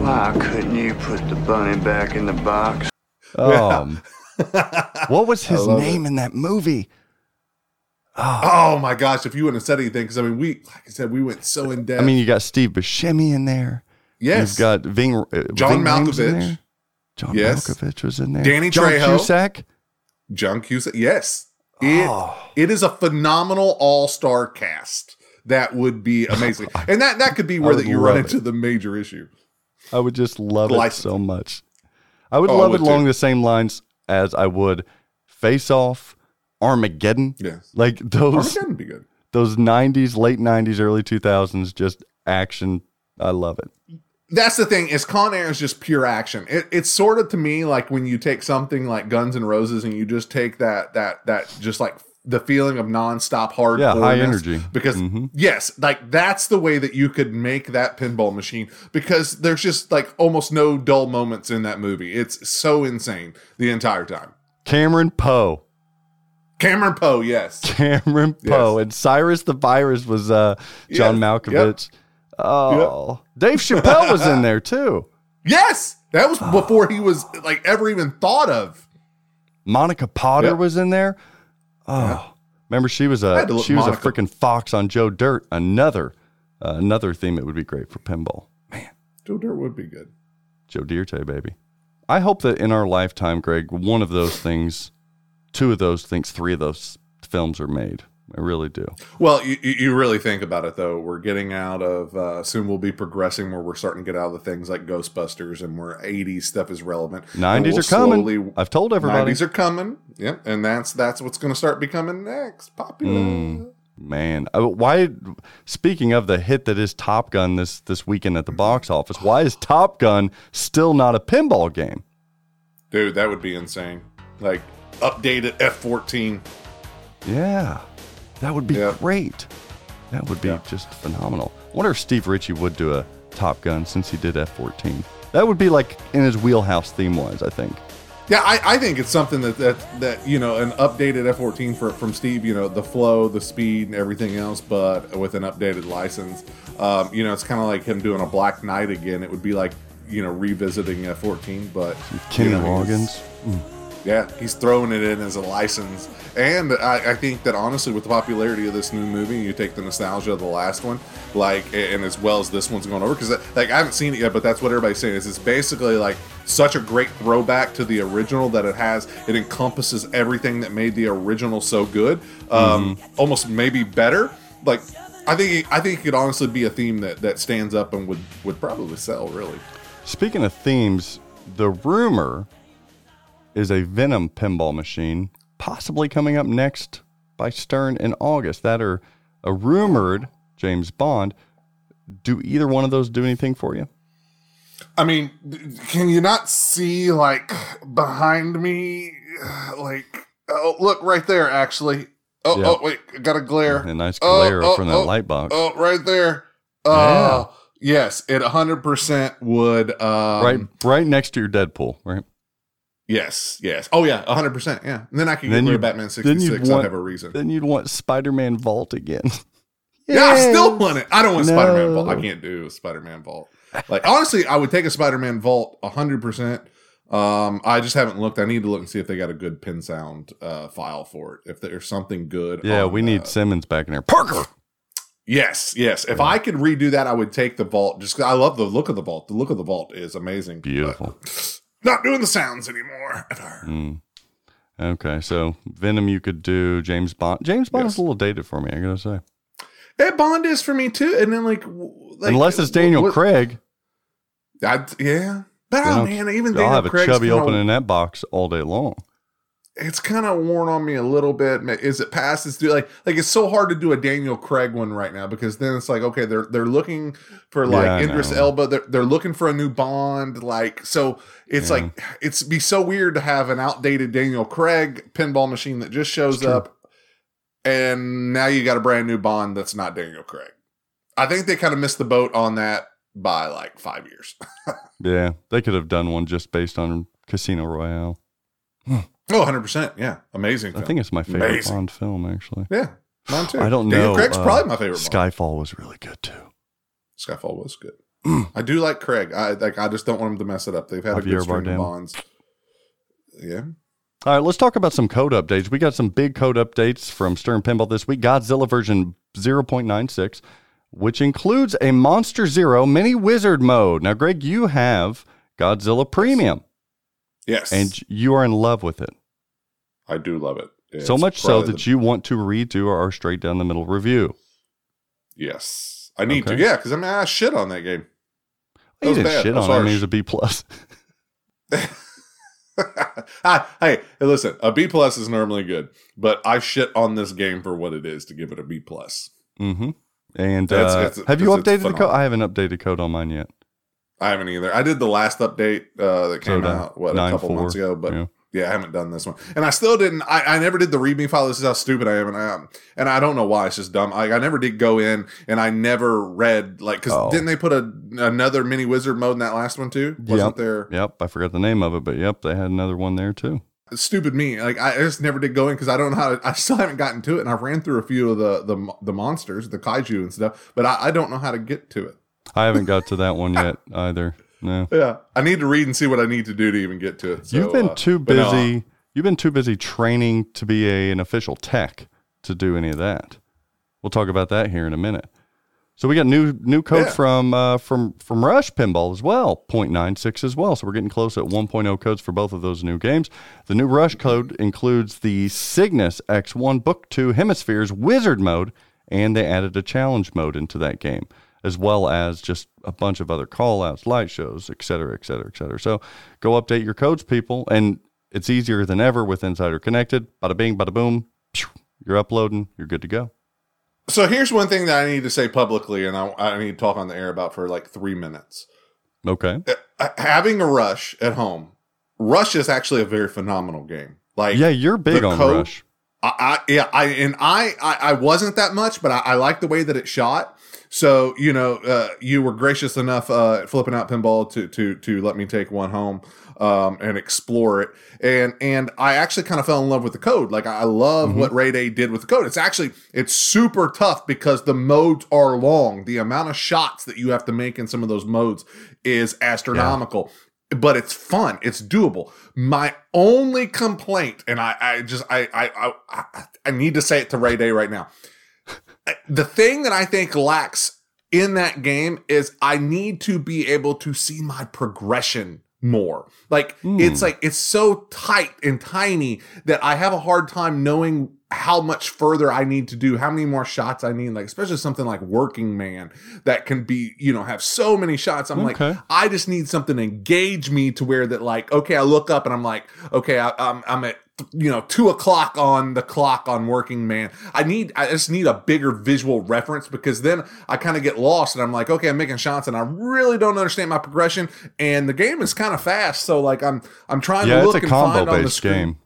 Why couldn't you put the bunny back in the box? Um, what was his name in that movie? Oh my gosh! If you wouldn't have said anything, because I mean, we like I said, we went so in depth. I mean, you got Steve Buscemi in there. yes, You've got Ving, uh, John Ving Malkovich. there. John Yes. Malkovich was in there. Danny John Trejo. Cusack. John Cusack. Yes, it Oh. it is a phenomenal all star cast. That would be amazing, and that that could be where that you run into the major issue. I would just love it License. so much. I would Oh, I love would it along too. the same lines as I would Face Off, Armageddon. Yes, Like those Armageddon be good. those 90s, late 90s, early 2000s just action. I love it. That's the thing is Con Air is just pure action. It, it's sort of to me like when you take something like Guns N' Roses and you just take that that that just like the feeling of nonstop hard Yeah, high energy. because Mhm. yes like that's the way that you could make that pinball machine because there's just like almost no dull moments in that movie it's so insane the entire time Cameron Poe. cameron poe yes Cameron Yes. Poe. And Cyrus the Virus was uh, John Yes. Malkovich. Oh, Dave Chappelle was in there too. yes that was before he was like ever even thought of Monica Potter Yep. was in there. Oh, remember she was a had to look she was Monica- a freaking fox on Joe Dirt. Another uh, another theme that would be great for pinball. Man, joe dirt would be good Joe Dirt, baby. I hope that in our lifetime, Greg, one of those things, two of those things, three of those films are made. I really do. Well, you, you really think about it though. We're getting out of uh, soon. We'll be progressing where we're starting to get out of the things like Ghostbusters and where '80s stuff is relevant. 90s we'll are coming. slowly- I've told everybody. 90s are coming. Yep, and that's that's what's going to start becoming next popular. Mm. Man, uh, why? Speaking of the hit that is Top Gun this this weekend at the box office, why is Top Gun still not a pinball game? Dude, that would be insane. Like updated F14. Yeah, that would be Yeah. great. That would be Yeah. just phenomenal. I wonder if Steve Ritchie would do a Top Gun since he did F-14. That would be like in his wheelhouse theme wise. I think. Yeah, I, I think it's something that, that that you know an updated F14 for, from Steve. You know the flow, the speed, and everything else, but with an updated license. Um, you know, it's kind of like him doing a Black Knight again. It would be like you know revisiting F14, but Kenny you know, Loggins. Yeah, he's throwing it in as a license, and I, I think that honestly, with the popularity of this new movie, you take the nostalgia of the last one, like, and as well as this one's going over, because like I haven't seen it yet, but that's what everybody's saying is it's basically like such a great throwback to the original that it has. It encompasses everything that made the original so good, um, almost maybe better. Like, I think I think it could honestly be a theme that that stands up and would would probably sell really. Speaking of themes, the rumor is a Venom pinball machine possibly coming up next by Stern in August. That are a rumored James Bond. Do either one of those do anything for you? I mean, can you not see like behind me? Like, oh, look right there, actually. Oh, Yeah. oh, wait, I got a glare. A nice Oh, glare oh, from that oh, light box. Oh, right there. Oh, yes, it 100% would. Um, right, right next to your Deadpool, right? Yes, yes. Oh, yeah, 100%. Yeah. And then I can get Then rid of Batman 66. I'd have a reason. Then you'd want Spider-Man Vault again. Yeah, I still want it. I don't want Spider Man Vault. I can't do Spider Man Vault. Like honestly, I would take a Spider Man Vault hundred percent. Um, I just haven't looked. I need to look and see if they got a good pin sound uh, file for it. If there's something good. Yeah, on we need that. Simmons back in there. Parker. Yes, yes. If I could redo that, I would take the vault. Just 'cause I love the look of the vault. The look of the vault is amazing. Beautiful. But not doing the sounds anymore. Mm. Okay, so Venom you could do James Bond. James Bond Yes. is a little dated for me, I gotta say. Hey, Bond is for me too. And then like like, Unless it's Daniel what- Craig. I, yeah, but oh man, even I'll Daniel have a Craig's chubby opening that box all day long. It's kind of worn on me a little bit. Is it past its due? Like, like it's so hard to do a Daniel Craig one right now because then it's like, okay, they're they're looking for like Yeah, Idris know. Elba. They're, they're looking for a new Bond. Like, so it's Yeah. like it's be so weird to have an outdated Daniel Craig pinball machine that just shows up, and now you got a brand new Bond that's not Daniel Craig. I think they kind of missed the boat on that by like five years. Yeah, they could have done one just based on Casino Royale. Hmm. Oh, 100%. Yeah. Amazing. I think it's my favorite Amazing. Bond film, actually. Yeah. Mine too. I don't Daniel know. Craig's uh, probably my favorite. Bond. Skyfall was really good too. Skyfall was good. I do like Craig. I like. I just don't want him to mess it up. They've had a Javier good string Bardem. of bonds. Yeah. All right, let's talk about some code updates. We got some big code updates from Stern Pinball this week. Godzilla version 0.96, which includes a Monster Zero mini wizard mode. Now, Greg, you have Godzilla Premium, Yes. and you are in love with it. I do love it. so much so that the- you want to redo our straight down the middle review. Yes. I need Okay. to. Yeah, because I mean, I shit on that game. That was didn't bad. shit on was it. I mean, harsh. it's a B plus. Ah, hey, listen. A B plus is normally good, but I shit on this game for what it is to give it a B plus. mm-hmm. And uh, it's- have you it's- it's updated the code? I haven't updated code on mine yet. I haven't either. I did the last update uh, that came So, out what a couple 9.4, months ago, but yeah. yeah. I haven't done this one, and I still didn't. I, I never did the readme file. This is how stupid I am, and I and I don't know why. It's just dumb. I, I never did go in, and I never read like because Oh. didn't they put a another mini wizard mode in that last one too? Wasn't Yep. there? Yep, I forgot the name of it, but yep, they had another one there too. Stupid me. Like I just never did go in because I don't know how. To, I still haven't gotten to it, and I ran through a few of the the the monsters, the kaiju and stuff, but I, I don't know how to get to it. I haven't got to that one yet either. No. Yeah, I need to read and see what I need to do to even get to it. So, You've been uh, too but no, busy. you've been too busy training to be a, an official tech to do any of that. We'll talk about that here in a minute. So we got new new code Yeah. from uh, from from Rush Pinball as well, 0.96 as well. So we're getting close at 1.0 codes for both of those new games. The new Rush code includes the Cygnus X1 Book 2 Hemispheres Wizard mode, and they added a challenge mode into that game, as well as just a bunch of other call outs, light shows, et cetera, et cetera, et cetera. So go update your codes, people, and it's easier than ever with Insider Connected. Bada bing, bada boom. You're uploading, you're good to go. So here's one thing that I need to say publicly, and I, I need to talk on the air about for like three minutes. Okay. Uh, having a rush at home, Rush is actually a very phenomenal game. Like, Yeah, you're big on code- Rush. I, I yeah, I and I, I I wasn't that much, but I, I like the way that it shot. So you know, uh, you were gracious enough, uh, flipping out pinball to to to let me take one home um, and explore it. And and I actually kind of fell in love with the code. Like I love what Ray Day did with the code. It's actually it's super tough because the modes are long. The amount of shots that you have to make in some of those modes is astronomical. But it's fun. It's doable. My only complaint, and I, I just, I, I, I, I, I need to say it to Ray Day right now. The thing that I think lacks in that game is I need to be able to see my progression more. Like hmm. it's like it's so tight and tiny that I have a hard time knowing how much further I need to do, how many more shots I need, like especially something like Working Man that can be, you know, have so many shots. I'm Okay. like, I just need something to engage me to where that like, okay, I look up and I'm like, okay, I, I'm I'm at you know two o'clock on the clock on Working Man. I need I just need a bigger visual reference because then I kind of get lost and I'm like, okay, I'm making shots and I really don't understand my progression and the game is kind of fast. So like I'm I'm trying Yeah, to it's look a and find combo on the screen. game.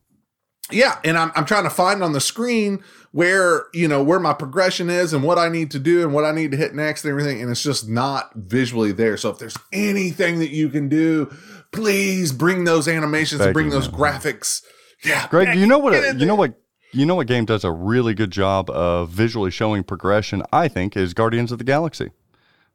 Yeah, and I'm I'm trying to find on the screen where you know where my progression is and what I need to do and what I need to hit next and everything, and it's just not visually there. So if there's anything that you can do, please bring those animations and bring those now. graphics. Yeah, Greg, you know what? A, you know what? You know what game does a really good job of visually showing progression? I think is Guardians of the Galaxy.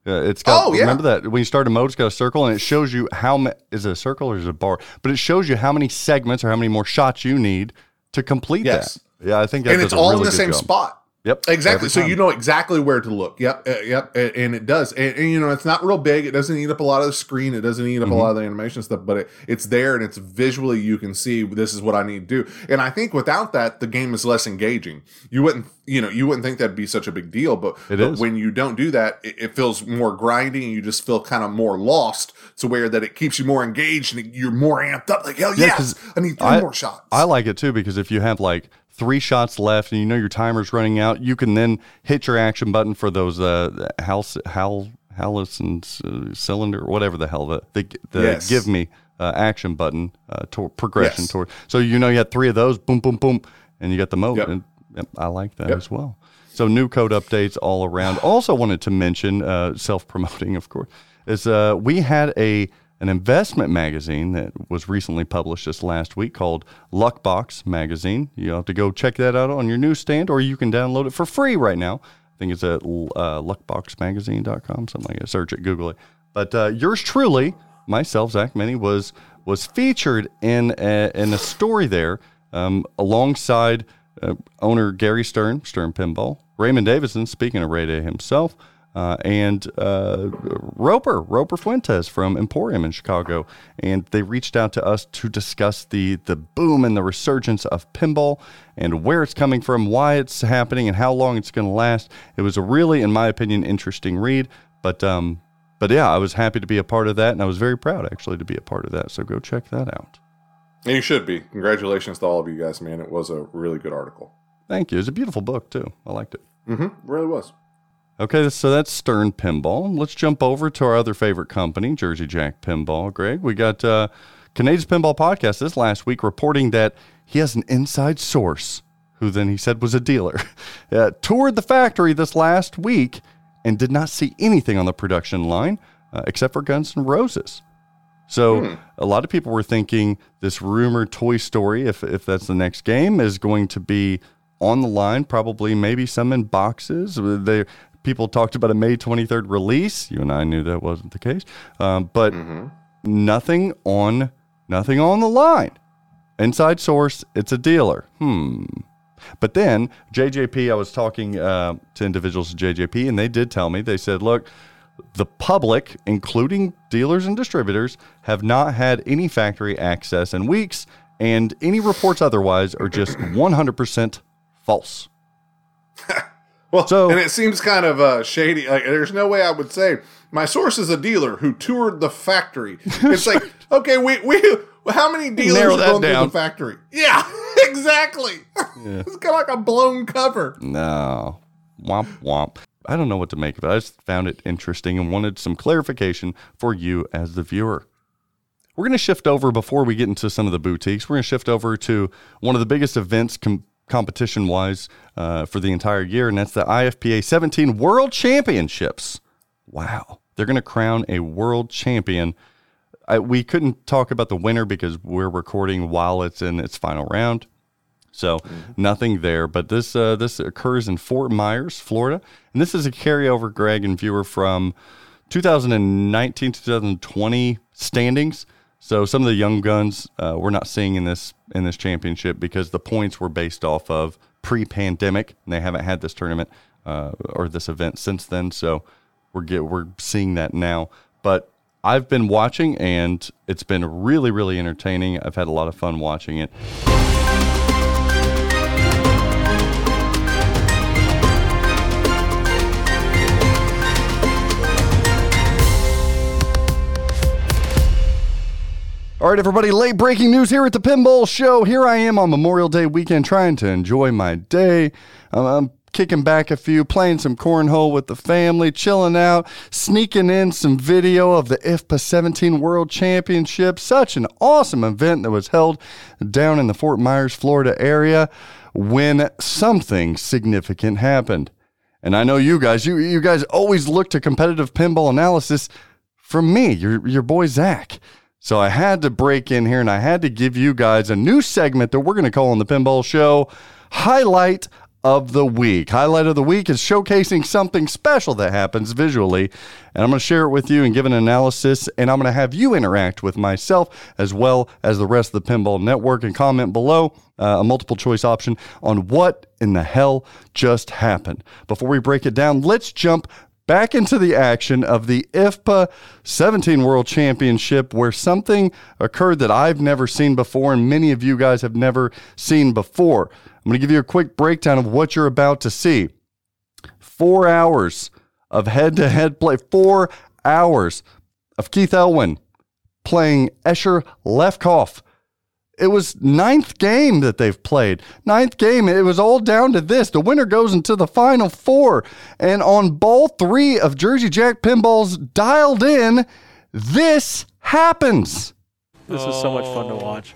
Uh, it's got. Oh, yeah. Remember that when you start a mode, it's got a circle and it shows you how ma- is it a circle or is it a bar? But it shows you how many segments or how many more shots you need to complete Yes. that. Yeah, I think and it's all really in the same job. spot. Yep. Exactly. So you know exactly where to look. Yep. uh, yep. And, and it does. And, and, you know, it's not real big. It doesn't eat up a lot of the screen. It doesn't eat up Mm-hmm. a lot of the animation stuff, but it, it's there and it's visually you can see this is what I need to do. And I think without that, the game is less engaging. You wouldn't, you know, you wouldn't think that'd be such a big deal, but, but when you don't do that, it, it feels more grindy and you just feel kind of more lost to where that it keeps you more engaged and you're more amped up. Like, hell Yeah, yes, I need three I- more shots. I like it too because if you have like three shots left and you know your timer's running out, you can then hit your action button for those uh Hal Hal Hallison's uh, cylinder whatever the hell the the, the Yes. give me uh, action button uh, to, progression Yes. toward. So you know you had three of those, boom, boom, boom, and you got the mode. Yep. And, yep, I like that Yep. as well. So new code updates all around. Also wanted to mention, uh, self promoting, of course, is uh, we had a an investment magazine that was recently published this last week called Luckbox Magazine. You have to go check that out on your newsstand, or you can download it for free right now. I think it's at uh, luckboxmagazine.com, something like that. Search it, Google it. But uh, yours truly, myself, Zach Meny, was was featured in a, in a story there um, alongside uh, owner Gary Stern, Stern Pinball, Raymond Davidson, speaking of Ray Day himself, uh, and uh, Roper, Roper Fuentes from Emporium in Chicago. And they reached out to us to discuss the, the boom and the resurgence of pinball and where it's coming from, why it's happening, and how long it's going to last. It was a really, in my opinion, interesting read. But um, but yeah, I was happy to be a part of that, and I was very proud actually to be a part of that. So go check that out. and you should be. Congratulations to all of you guys, man. It was a really good article. Thank you. It's a beautiful book too. I liked it. Mm-hmm. It really was. Okay, so that's Stern Pinball. Let's jump over to our other favorite company, Jersey Jack Pinball. Greg, we got uh, Canadian Pinball Podcast this last week reporting that he has an inside source, who then he said was a dealer, uh, toured the factory this last week and did not see anything on the production line uh, except for Guns N' Roses. So a lot of people were thinking this rumored Toy Story, if if that's the next game, is going to be on the line. Probably, maybe some in boxes. They people talked about a May twenty third release. You and I knew that wasn't the case, um, but nothing on nothing on the line. Inside source, it's a dealer. Hmm. But then JJP, I was talking uh, to individuals at JJP, and they did tell me they said, look, the public, including dealers and distributors, have not had any factory access in weeks, and any reports otherwise are just 100% false. Well, So- and it seems kind of uh, shady. Like, there's no way I would say my source is a dealer who toured the factory. It's like, okay, we we how many dealers are that going through the factory? Yeah, exactly. it's kind of like a blown cover. No. Womp womp. I don't know what to make of it. I just found it interesting and wanted some clarification for you as the viewer. We're going to shift over before we get into some of the boutiques. We're going to shift over to one of the biggest events com- competition wise uh, for the entire year, and that's the IFPA 17 World Championships. Wow. They're going to crown a world champion. I, we couldn't talk about the winner because we're recording while it's in its final round. So nothing there, but this uh, this occurs in Fort Myers, Florida, and this is a carryover, Greg and viewer from 2019 2020 standings. So some of the young guns uh, we're not seeing in this in this championship because the points were based off of pre-pandemic, and they haven't had this tournament uh, or this event since then. So we're get we're seeing that now, but. I've been watching and it's been really, really entertaining. I've had a lot of fun watching it. All right, everybody, late breaking news here at the Pinball Show. Here I am on Memorial Day weekend trying to enjoy my day. Um, I'm kicking back a few, playing some cornhole with the family, chilling out, sneaking in some video of the IFPA 17 World Championship. Such an awesome event that was held down in the Fort Myers, Florida area when something significant happened. And I know you guys, you, you guys always look to competitive pinball analysis from me, your, your boy Zach. So I had to break in here and I had to give you guys a new segment that we're going to call on the Pinball Show Highlight of the week. Highlight of the week is showcasing something special that happens visually, and I'm going to share it with you and give an analysis, and I'm going to have you interact with myself as well as the rest of the Pinball Network and comment below uh, a multiple choice option on what in the hell just happened. Before we break it down, let's jump back into the action of the IFPA 17 World Championship, where something occurred that I've never seen before, and many of you guys have never seen before. I'm going to give you a quick breakdown of what you're about to see. Four hours of head to head play, four hours of Keith Elwin playing Escher Lefkoff. It was ninth game that they've played. Ninth game. It was all down to this. The winner goes into the final four. And on ball three of Jersey Jack pinballs dialed in, this happens. This is so much fun to oh. watch.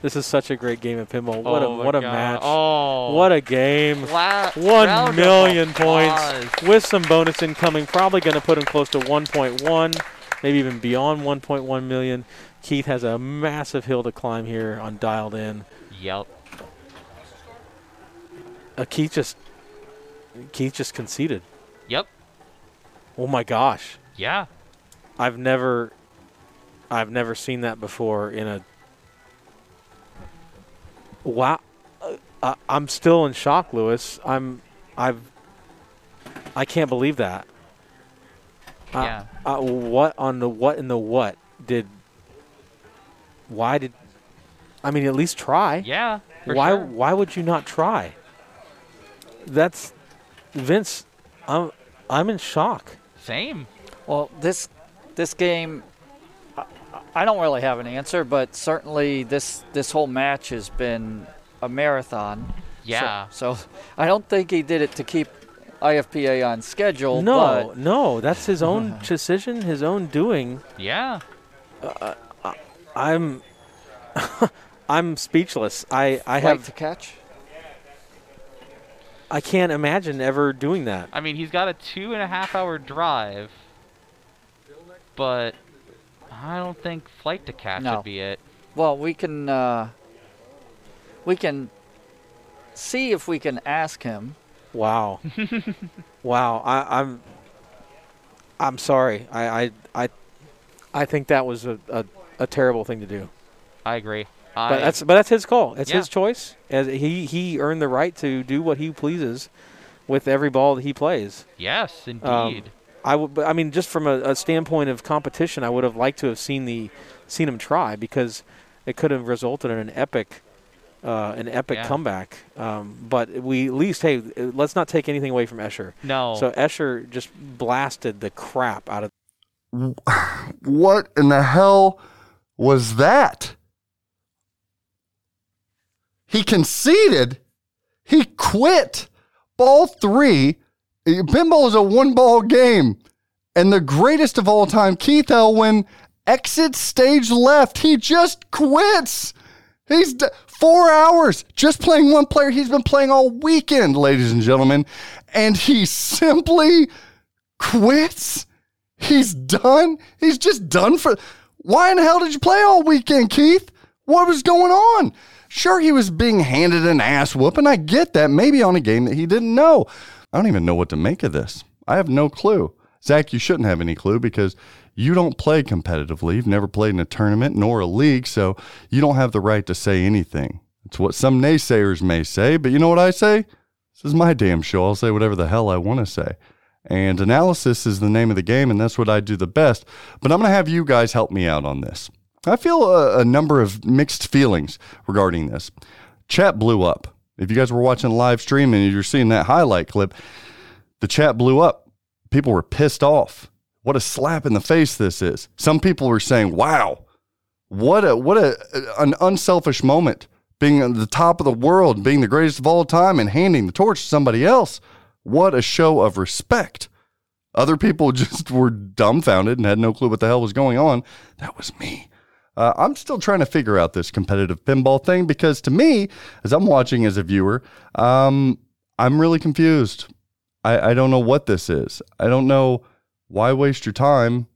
This is such a great game of pinball. What Oh a my what a God. match. Oh. What a game. La- One million points with some bonus incoming. Probably going to put him close to 1.1, maybe even beyond 1.1 million. Keith has a massive hill to climb here on dialed in. Yep. Uh, Keith just Keith just conceded. Yep. Oh my gosh. Yeah. I've never I've never seen that before in a Wow. Uh, I, I'm still in shock, Lewis. I'm I've I can't believe that. Uh, Yeah. Uh, what on the what in the what did why did I mean at least try. Yeah. For why sure. why would you not try? That's Vince I'm I'm in shock. Same. Well, this this game, I, I don't really have an answer, but certainly this this whole match has been a marathon. Yeah. So, I don't think he did it to keep IFPA on schedule. No, but no, that's his own decision, his own doing. Yeah. Uh, I'm I'm speechless. I I flight have to catch. I can't imagine ever doing that. I mean, he's got a two and a half hour drive, but I don't think flight to catch No. would be it. Well, we can uh, we can see if we can ask him. Wow. wow. I, I'm I'm sorry. I I I, I think that was a, a, a terrible thing to do. I agree. But I, that's but that's his call. It's Yeah. his choice. As he he earned the right to do what he pleases with every ball that he plays. yes, indeed. Um, I would, I mean, just from a, a standpoint of competition, I would have liked to have seen the seen him try because it could have resulted in an epic, uh, an epic Yeah. comeback. Um, but we at least, hey, let's not take anything away from Escher. no. So Escher just blasted the crap out of. What in the hell was that? He conceded. He quit. Ball three. Pinball is a one ball game. And the greatest of all time, Keith Elwin, exits stage left. He just quits. He's d- four hours just playing one player. He's been playing all weekend, ladies and gentlemen. And he simply quits. He's done. He's just done for. Why in the hell did you play all weekend, Keith? What was going on? Sure, he was being handed an ass whooping. I get that. Maybe on a game that he didn't know. I don't even know what to make of this. I have no clue. Zach, you shouldn't have any clue because you don't play competitively. You've never played in a tournament nor a league, so you don't have the right to say anything. It's what some naysayers may say, but you know what I say? This is my damn show. I'll say whatever the hell I want to say. And analysis is the name of the game, and that's what I do the best. But I'm going to have you guys help me out on this. I feel a, a number of mixed feelings regarding this. Chat blew up. If you guys were watching live stream and you're seeing that highlight clip, the chat blew up. People were pissed off. What a slap in the face this is. Some people were saying, "Wow, what a what a an unselfish moment being at the top of the world, being the greatest of all time and handing the torch to somebody else. What a show of respect." Other people just were dumbfounded and had no clue what the hell was going on. That was me. Uh, I'm still trying to figure out this competitive pinball thing because to me, as I'm watching as a viewer, um, I'm really confused. I, I don't know what this is. I don't know why waste your time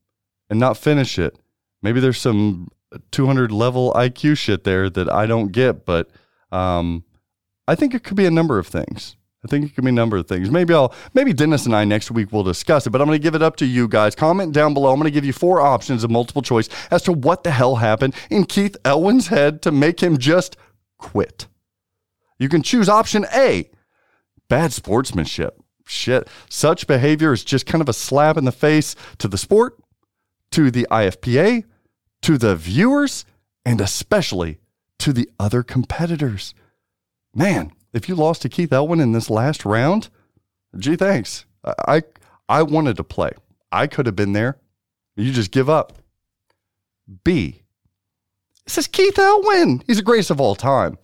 and not finish it. Maybe there's some 200 level IQ shit there that I don't get, but um, I think it could be a number of things. I think it could be a number of things. Maybe I'll maybe Dennis and I next week will discuss it, but I'm going to give it up to you guys. Comment down below. I'm going to give you four options of multiple choice as to what the hell happened in Keith Elwin's head to make him just quit. You can choose option A, bad sportsmanship. Shit, such behavior is just kind of a slap in the face to the sport, to the IFPA, to the viewers, and especially to the other competitors. Man, if you lost to Keith Elwin in this last round, gee, thanks. I I wanted to play. I could have been there. You just give up. B. This is Keith Elwin. He's the greatest of all time.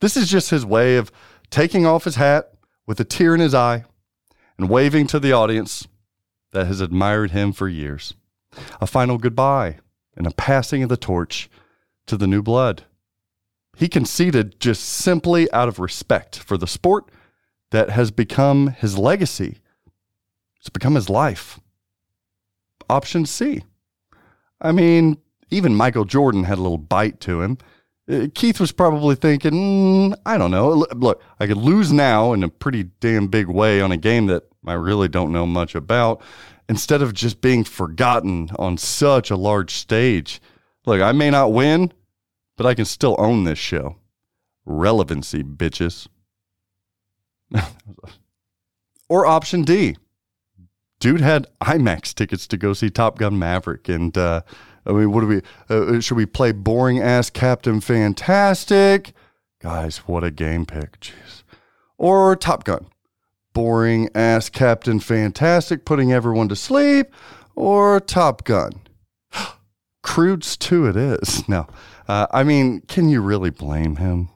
This is just his way of taking off his hat with a tear in his eye and waving to the audience that has admired him for years. A final goodbye and a passing of the torch to the new blood. He conceded just simply out of respect for the sport that has become his legacy. It's become his life. Option C. I mean, even Michael Jordan had a little bite to him. Uh, Keith was probably thinking, mm, I don't know. Look, I could lose now in a pretty damn big way on a game that I really don't know much about instead of just being forgotten on such a large stage. Look, I may not win, but I can still own this show. Relevancy, bitches. or option D. Dude had IMAX tickets to go see Top Gun Maverick. And, uh, I mean, what do we, uh, should we play boring ass Captain Fantastic? Guys, what a game pick. Jeez. Or Top Gun. Boring ass Captain Fantastic putting everyone to sleep. Or Top Gun. Croods 2 it is. Now, uh, I mean, can you really blame him?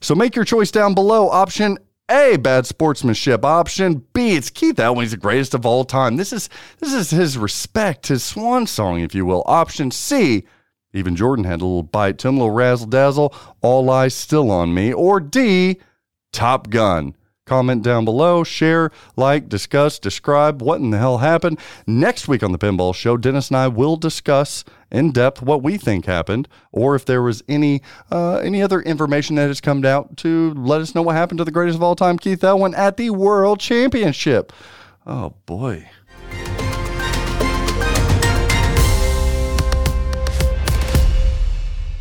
So make your choice down below. Option A, bad sportsmanship. Option B, it's Keith Elwin. He's the greatest of all time. This is this is his respect, his swan song, if you will. Option C, even Jordan had a little bite to him, a little razzle dazzle. All eyes still on me. Or D, Top Gun. Comment down below, share, like, discuss, describe what in the hell happened. Next week on the Pinball Show, Dennis and I will discuss in depth what we think happened, or if there was any uh, any other information that has come out to let us know what happened to the greatest of all time, Keith Elwin, at the World Championship. Oh boy.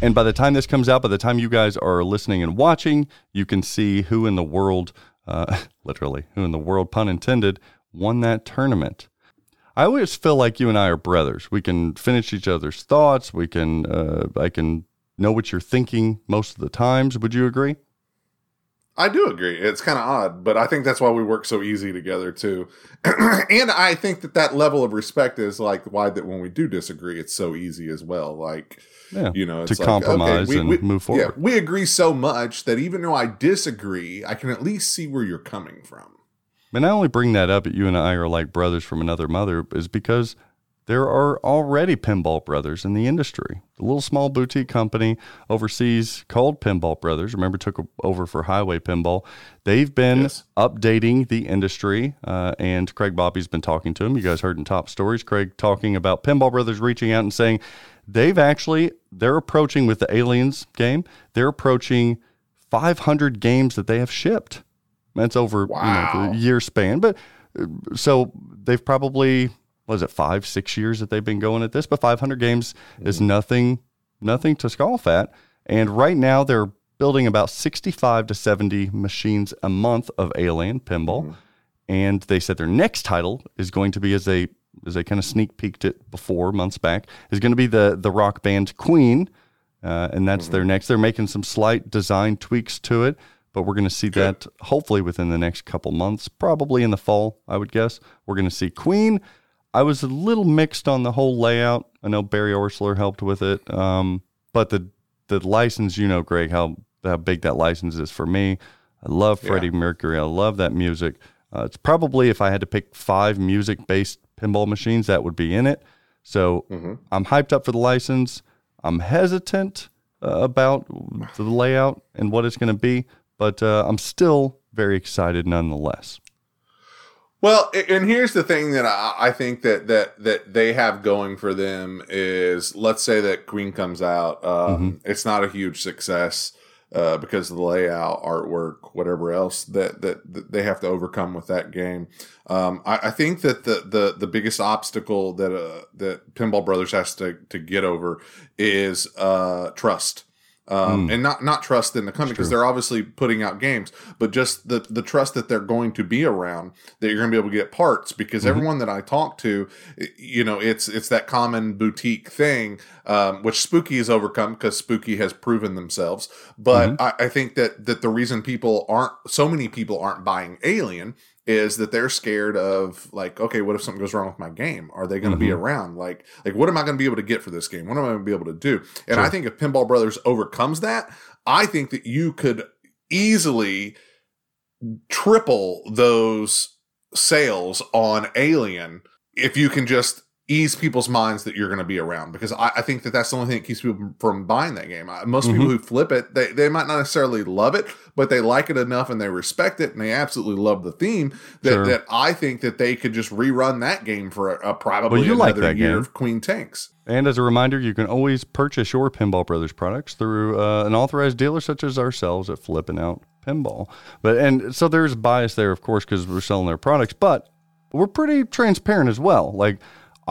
And by the time this comes out, by the time you guys are listening and watching, you can see who in the world uh, literally, who in the world, pun intended, won that tournament. I always feel like you and I are brothers. We can finish each other's thoughts. We can, uh, I can know what you're thinking most of the times. Would you agree? I do agree. It's kind of odd, but I think that's why we work so easy together too. and I think that that level of respect is like why that when we do disagree, it's so easy as well. Like, yeah, you know, to like, compromise okay, we, and we, move forward. Yeah, we agree so much that even though I disagree, I can at least see where you're coming from. And I only bring that up that you and I are like brothers from another mother is because there are already Pinball Brothers in the industry. A little small boutique company overseas called Pinball Brothers. Remember, took over for Highway Pinball. They've been yes. updating the industry, uh, and Craig Bobbie's been talking to them. You guys heard in top stories, Craig talking about Pinball Brothers reaching out and saying they've actually they're approaching with the Aliens game. They're approaching 500 games that they have shipped. That's over wow. you know, the year span, but so they've probably was it five, six years that they've been going at this, but 500 games mm-hmm. is nothing, nothing to scoff at. And right now they're building about 65 to 70 machines a month of Alien pinball. Mm-hmm. And they said their next title is going to be as they as they kind of sneak peeked it before months back is going to be the the rock band Queen, uh, and that's mm-hmm. their next. They're making some slight design tweaks to it, but we're going to see that hopefully within the next couple months, probably in the fall, I would guess. We're going to see Queen. I was a little mixed on the whole layout. I know Barry Oursler helped with it, um, but the the license, you know, Greg, how how big that license is for me. I love Freddie yeah. Mercury. I love that music. Uh, it's probably if I had to pick five music based pinball machines, that would be in it. So mm-hmm. I'm hyped up for the license. I'm hesitant uh, about the layout and what it's going to be, but uh, I'm still very excited nonetheless. Well, and here's the thing that I, think that that that they have going for them is, let's say that Queen comes out, um, mm-hmm. it's not a huge success. Uh, because of the layout, artwork, whatever else that, that, that they have to overcome with that game. Um, I, I, think that the, the, the biggest obstacle that, uh, that Pinball Brothers has to, to get over is, uh, trust um, mm. and not not trust in the company because they're obviously putting out games, but just the the trust that they're going to be around that you're going to be able to get parts because mm-hmm. everyone that I talk to, you know, it's it's that common boutique thing, um, which Spooky has overcome because Spooky has proven themselves. But mm-hmm. I, I think that that the reason people aren't so many people aren't buying Alien is that they're scared of like okay what if something goes wrong with my game are they going to mm-hmm. be around like like what am i going to be able to get for this game what am i going to be able to do and sure. i think if pinball brothers overcomes that i think that you could easily triple those sales on alien if you can just ease people's minds that you're going to be around because I, I, think that that's the only thing that keeps people from buying that game. Most mm-hmm. people who flip it, they, they might not necessarily love it, but they like it enough and they respect it and they absolutely love the theme that, sure. that I think that they could just rerun that game for a, a probably well, you another like year game. of Queen Tanks. And as a reminder, you can always purchase your Pinball Brothers products through uh, an authorized dealer such as ourselves at Flipping Out Pinball. But and so there's bias there, of course, because we're selling their products, but we're pretty transparent as well. Like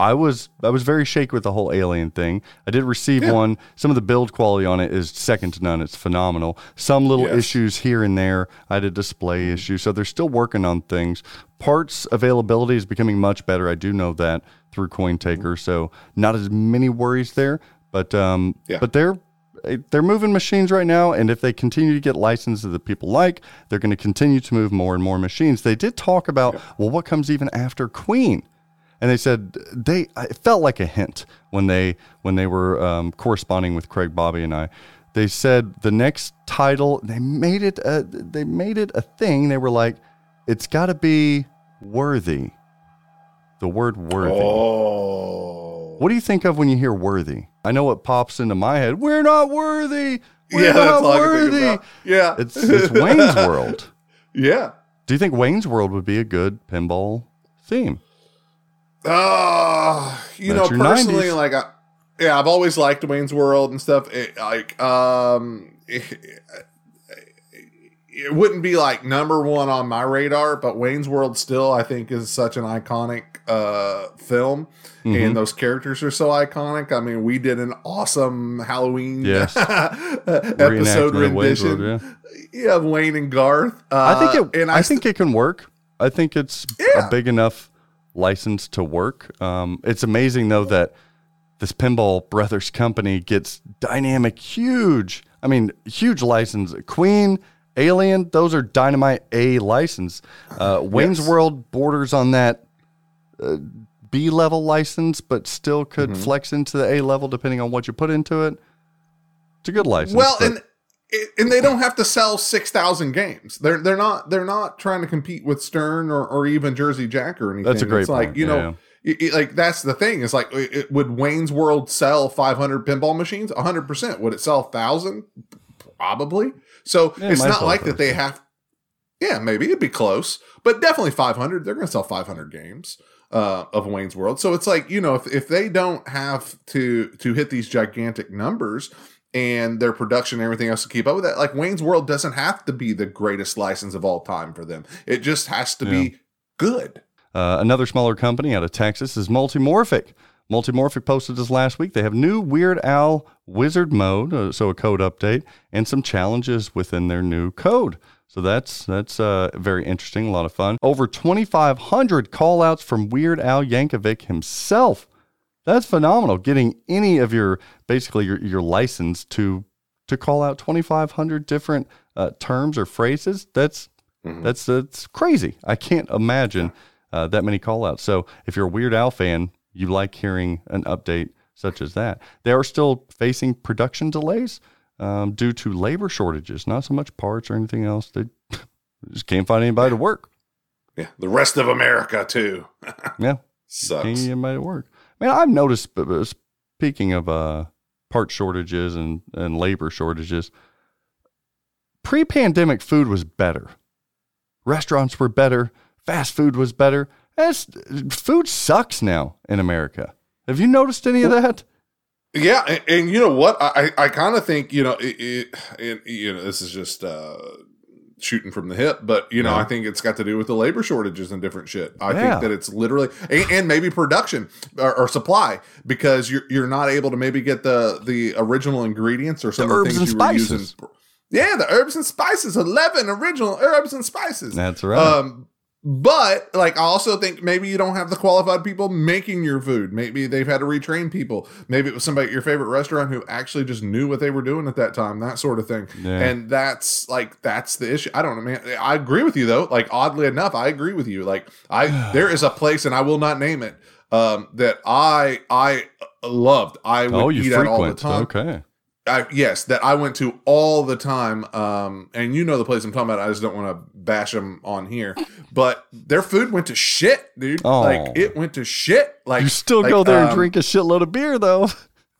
I was I was very shaky with the whole alien thing. I did receive yeah. one. Some of the build quality on it is second to none. It's phenomenal. Some little yes. issues here and there. I had a display issue, so they're still working on things. Parts availability is becoming much better. I do know that through CoinTaker, so not as many worries there. But um, yeah. but they're they're moving machines right now, and if they continue to get licenses that people like, they're going to continue to move more and more machines. They did talk about yeah. well, what comes even after Queen and they said they it felt like a hint when they when they were um, corresponding with Craig Bobbie and I. They said the next title they made it a, they made it a thing. They were like, it's got to be worthy. The word worthy. Oh. What do you think of when you hear worthy? I know what pops into my head. We're not worthy. We're yeah, not worthy. Yeah, it's it's Wayne's World. Yeah. Do you think Wayne's World would be a good pinball theme? Uh, you That's know, personally, 90s. like, I, yeah, I've always liked Wayne's World and stuff. It, like, um, it, it, wouldn't be like number one on my radar, but Wayne's World still, I think, is such an iconic uh film, mm-hmm. and those characters are so iconic. I mean, we did an awesome Halloween yes. episode rendition. World, yeah. yeah, Wayne and Garth. Uh, I think it. and I, I think st- it can work. I think it's yeah. a big enough license to work. Um, it's amazing though that this Pinball Brothers company gets dynamic, huge. I mean, huge license. Queen, Alien, those are dynamite A license. Uh, Wayne's yes. World borders on that uh, B level license, but still could mm-hmm. flex into the A level depending on what you put into it. It's a good license. Well, and and they don't have to sell six thousand games. They're they're not they're not trying to compete with Stern or, or even Jersey Jack or anything. That's a great it's point. like you know. It, it, like that's the thing. It's like, it, would Wayne's World sell 500 pinball machines? 100. percent Would it sell thousand? Probably. So yeah, it's not like that they have. Yeah, maybe it'd be close, but definitely 500. They're going to sell 500 games uh, of Wayne's World. So it's like you know, if if they don't have to to hit these gigantic numbers, and their production and everything else to keep up with that. Like Wayne's World doesn't have to be the greatest license of all time for them. It just has to yeah. be good. Uh, another smaller company out of Texas is Multimorphic. Multimorphic posted this last week. They have new Weird Al Wizard mode, uh, so a code update, and some challenges within their new code. So that's that's uh, very interesting, a lot of fun. Over 2,500 callouts from Weird Al Yankovic himself that's phenomenal. Getting any of your basically your, your license to to call out 2,500 different uh, terms or phrases. That's mm-hmm. that's that's crazy. I can't imagine uh, that many call outs. So if you're a Weird Al fan, you like hearing an update such as that. They are still facing production delays um, due to labor shortages, not so much parts or anything else. They just can't find anybody to work. Yeah, the rest of America too. yeah, sucks. Can't get anybody to work. I mean, I've noticed. Speaking of uh, part shortages and and labor shortages, pre-pandemic food was better. Restaurants were better. Fast food was better. That's, food sucks now in America. Have you noticed any of that? Yeah, and, and you know what? I I kind of think you know it, it, it, you know this is just uh shooting from the hip, but you know Yeah. I think it's got to do with the labor shortages and different shit. I Yeah. think that it's literally and, and maybe production or, or supply because you're you're not able to maybe get the the original ingredients or some The of the herbs things and you were spices. using. Yeah, the herbs and spices, eleven original herbs and spices. That's right. Um, but like, I also think maybe you don't have the qualified people making your food. Maybe they've had to retrain people. Maybe it was somebody at your favorite restaurant who actually just knew what they were doing at that time, that sort of thing. Yeah. And that's like that's the issue. I don't know, man. I agree with you though. Like oddly enough, I agree with you. Like I there is a place, and I will not name it, um, that I I loved. I would oh, you eat at all the time. Okay. I, yes, that I went to all the time. Um, and you know the place I'm talking about. I just don't want to bash them on here, but their food went to shit, dude. Oh. Like it went to shit. Like You still like, go there and um, drink a shitload of beer, though.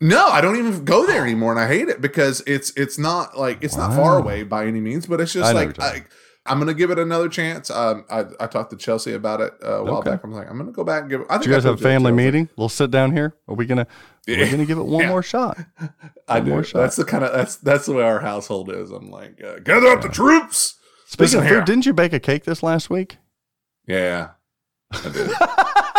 No, I don't even go there anymore, and I hate it because it's it's not like it's not far away by any means, but it's I just know like what you're talking I, I'm gonna give it another chance. Um, I, I talked to Chelsea about it uh, a while Okay. back. I'm like, I'm gonna go back and give. it I think you guys have a family meeting? We'll sit down here. Are we gonna? We're Yeah. gonna give it one Yeah. more shot. I One more shot. That's the kind of that's that's the way our household is. I'm like, uh, gather up the troops. Speaking Listen of here. didn't you bake a cake this last week? Yeah, I did.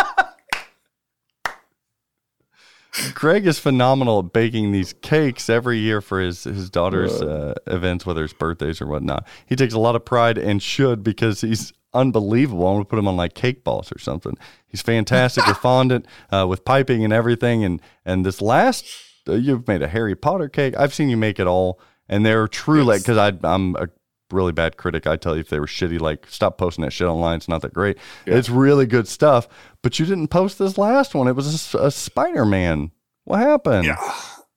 Greg is phenomenal at baking these cakes every year for his his daughter's uh, events, whether it's birthdays or whatnot. He takes a lot of pride and should because he's unbelievable. I'm gonna put him on like cake balls or something. He's fantastic with fondant, uh, with piping and everything. And and this last, uh, you've made a Harry Potter cake. I've seen you make it all, and they're true like because I'm a really bad critic. I tell you if they were shitty, like stop posting that shit online. It's not that great. It's really good stuff. But you didn't post this last one. It was a Spider Man. What happened? Yeah.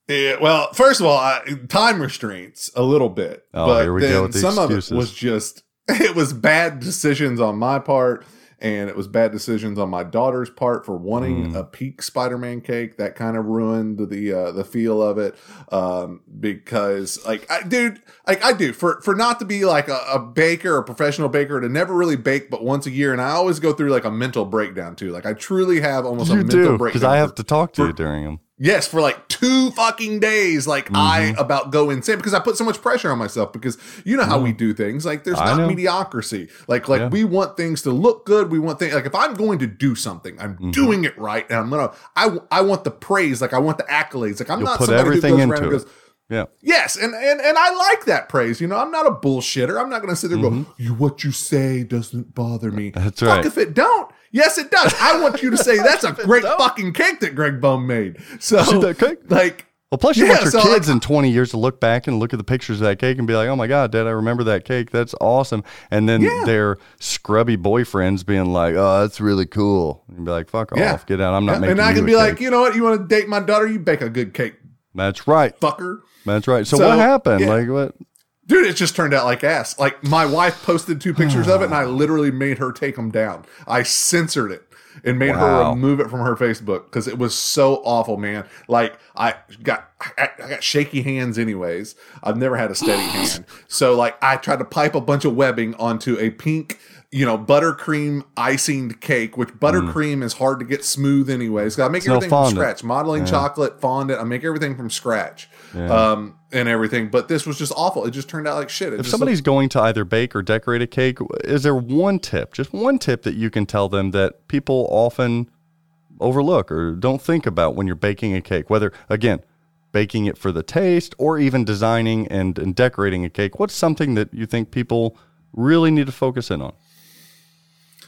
Yeah, well, first of all, I, time restraints a little bit, Oh, but here we then go with the some excuses. of it was just it was bad decisions on my part, and it was bad decisions on my daughter's part for wanting Mm. a peak Spider-Man cake. That kind of ruined the uh, the feel of it, um, because like, I, dude, like I do for for not to be like a, a baker, a professional baker, to never really bake but once a year, and I always go through like a mental breakdown too. Like I truly have almost a mental do breakdown because I have to talk to for- you during them. Yes, for like two fucking days, like I Mm-hmm. about go insane because I put so much pressure on myself because you know how we do things. Like there's I not know. mediocrity. Like like Yeah. we want things to look good. We want things like if I'm going to do something, I'm Mm-hmm. doing it right, and I'm gonna I I want the praise. Like I want the accolades. Like I'm You'll not put somebody everything who goes into it. Yeah. Yes, and, and and I like that praise. You know, I'm not a bullshitter. I'm not going to sit there and go, "You what you say doesn't bother me." Mm-hmm. That's Fuck right. if it don't. Yes, it does. I want you to say that's a great fucking cake that Greg Bone made. So, See that cake? like, Well, plus you Yeah, want your so, kids like- in 20 years to look back and look at the pictures of that cake and be like, oh my God, Dad, I remember that cake. That's awesome. And then Yeah. their scrubby boyfriends being like, oh, that's really cool. And be like, fuck Yeah. off. Get out. I'm not making and I can be like, cake." you know what? You want to date my daughter? You bake a good cake, that's right. fucker. That's right. So, So, what happened? Like, what? Dude, it just turned out like ass. Like my wife posted two pictures of it, and I literally made her take them down. I censored it and made her remove it from her Facebook because it was so awful, man. Like I got I, I got shaky hands, anyways. I've never had a steady hand, so like I tried to pipe a bunch of webbing onto a pink. You know, buttercream icing cake, which mm. buttercream is hard to get smooth anyways. I make It's no everything from scratch. Modeling chocolate, fondant. I make everything from scratch. Um, and everything. But this was just awful. It just turned out like shit. It If somebody's going to either bake or decorate a cake, is there one tip, just one tip that you can tell them that people often overlook or don't think about when you're baking a cake? Whether, again, baking it for the taste or even designing and, and decorating a cake, what's something that you think people really need to focus in on?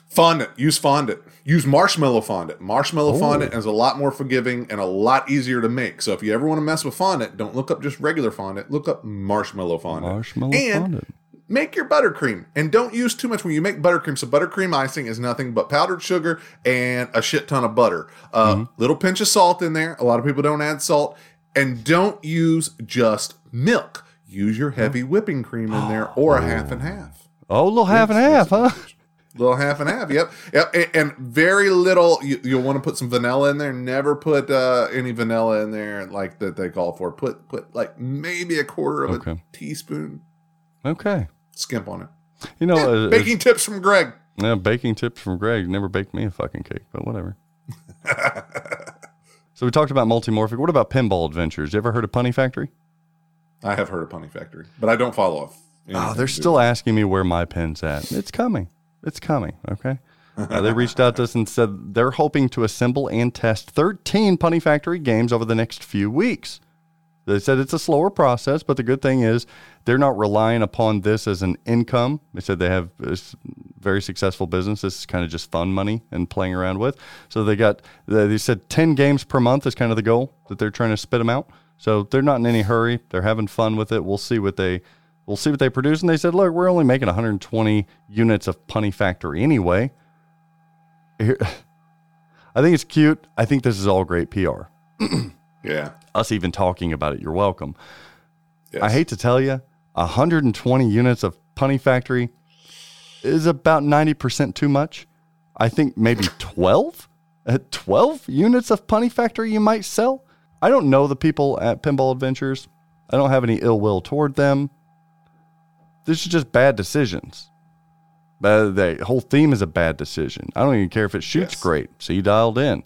Fondant. Use fondant. Use marshmallow fondant. Marshmallow Oh. fondant is a lot more forgiving and a lot easier to make. So if you ever want to mess with fondant, don't look up just regular fondant. Look up marshmallow fondant. Marshmallow and fondant. Make your buttercream and don't use too much when you make buttercream. So buttercream icing is nothing but powdered sugar and a shit ton of butter. Uh, Mm-hmm. Little pinch of salt in there. A lot of people don't add salt, and don't use just milk. Use your heavy whipping cream in there or a half and half. Oh, a little half and half, huh? Little half and half, yep, yep, and, and very little. You, you'll want to put some vanilla in there. Never put uh, any vanilla in there like that they call for. Put put like maybe a quarter of Okay. a teaspoon. Okay. Skimp on it. You know, Yeah, uh, baking tips from Greg. Yeah, baking tips from Greg. Never baked me a fucking cake, but whatever. So we talked about Multimorphic. What about Pinball Adventures? You ever heard of Punny Factory? I have heard of Punny Factory, but I don't follow up. Oh, they're still asking me where my pin's at. It's coming. It's coming. Okay. Uh, they reached out to us and said they're hoping to assemble and test 13 Punny Factory games over the next few weeks. They said it's a slower process, but the good thing is they're not relying upon this as an income. They said they have a very successful business. This is kind of just fun money and playing around with. So they got, they said 10 games per month is kind of the goal that they're trying to spit them out. So they're not in any hurry. They're having fun with it. We'll see what they, we'll see what they produce. And they said, look, we're only making 120 units of Punny Factory anyway. Here, I think it's cute. I think this is all great PR. Yeah. Us even talking about it, you're welcome. Yes. I hate to tell you, 120 units of Punny Factory is about 90% too much. I think maybe 12? Uh, 12 units of Punny Factory you might sell? I don't know the people at Pinball Adventures. I don't have any ill will toward them. This is just bad decisions. Uh, the whole theme is a bad decision. I don't even care if it shoots Yes. great. So you dialed in.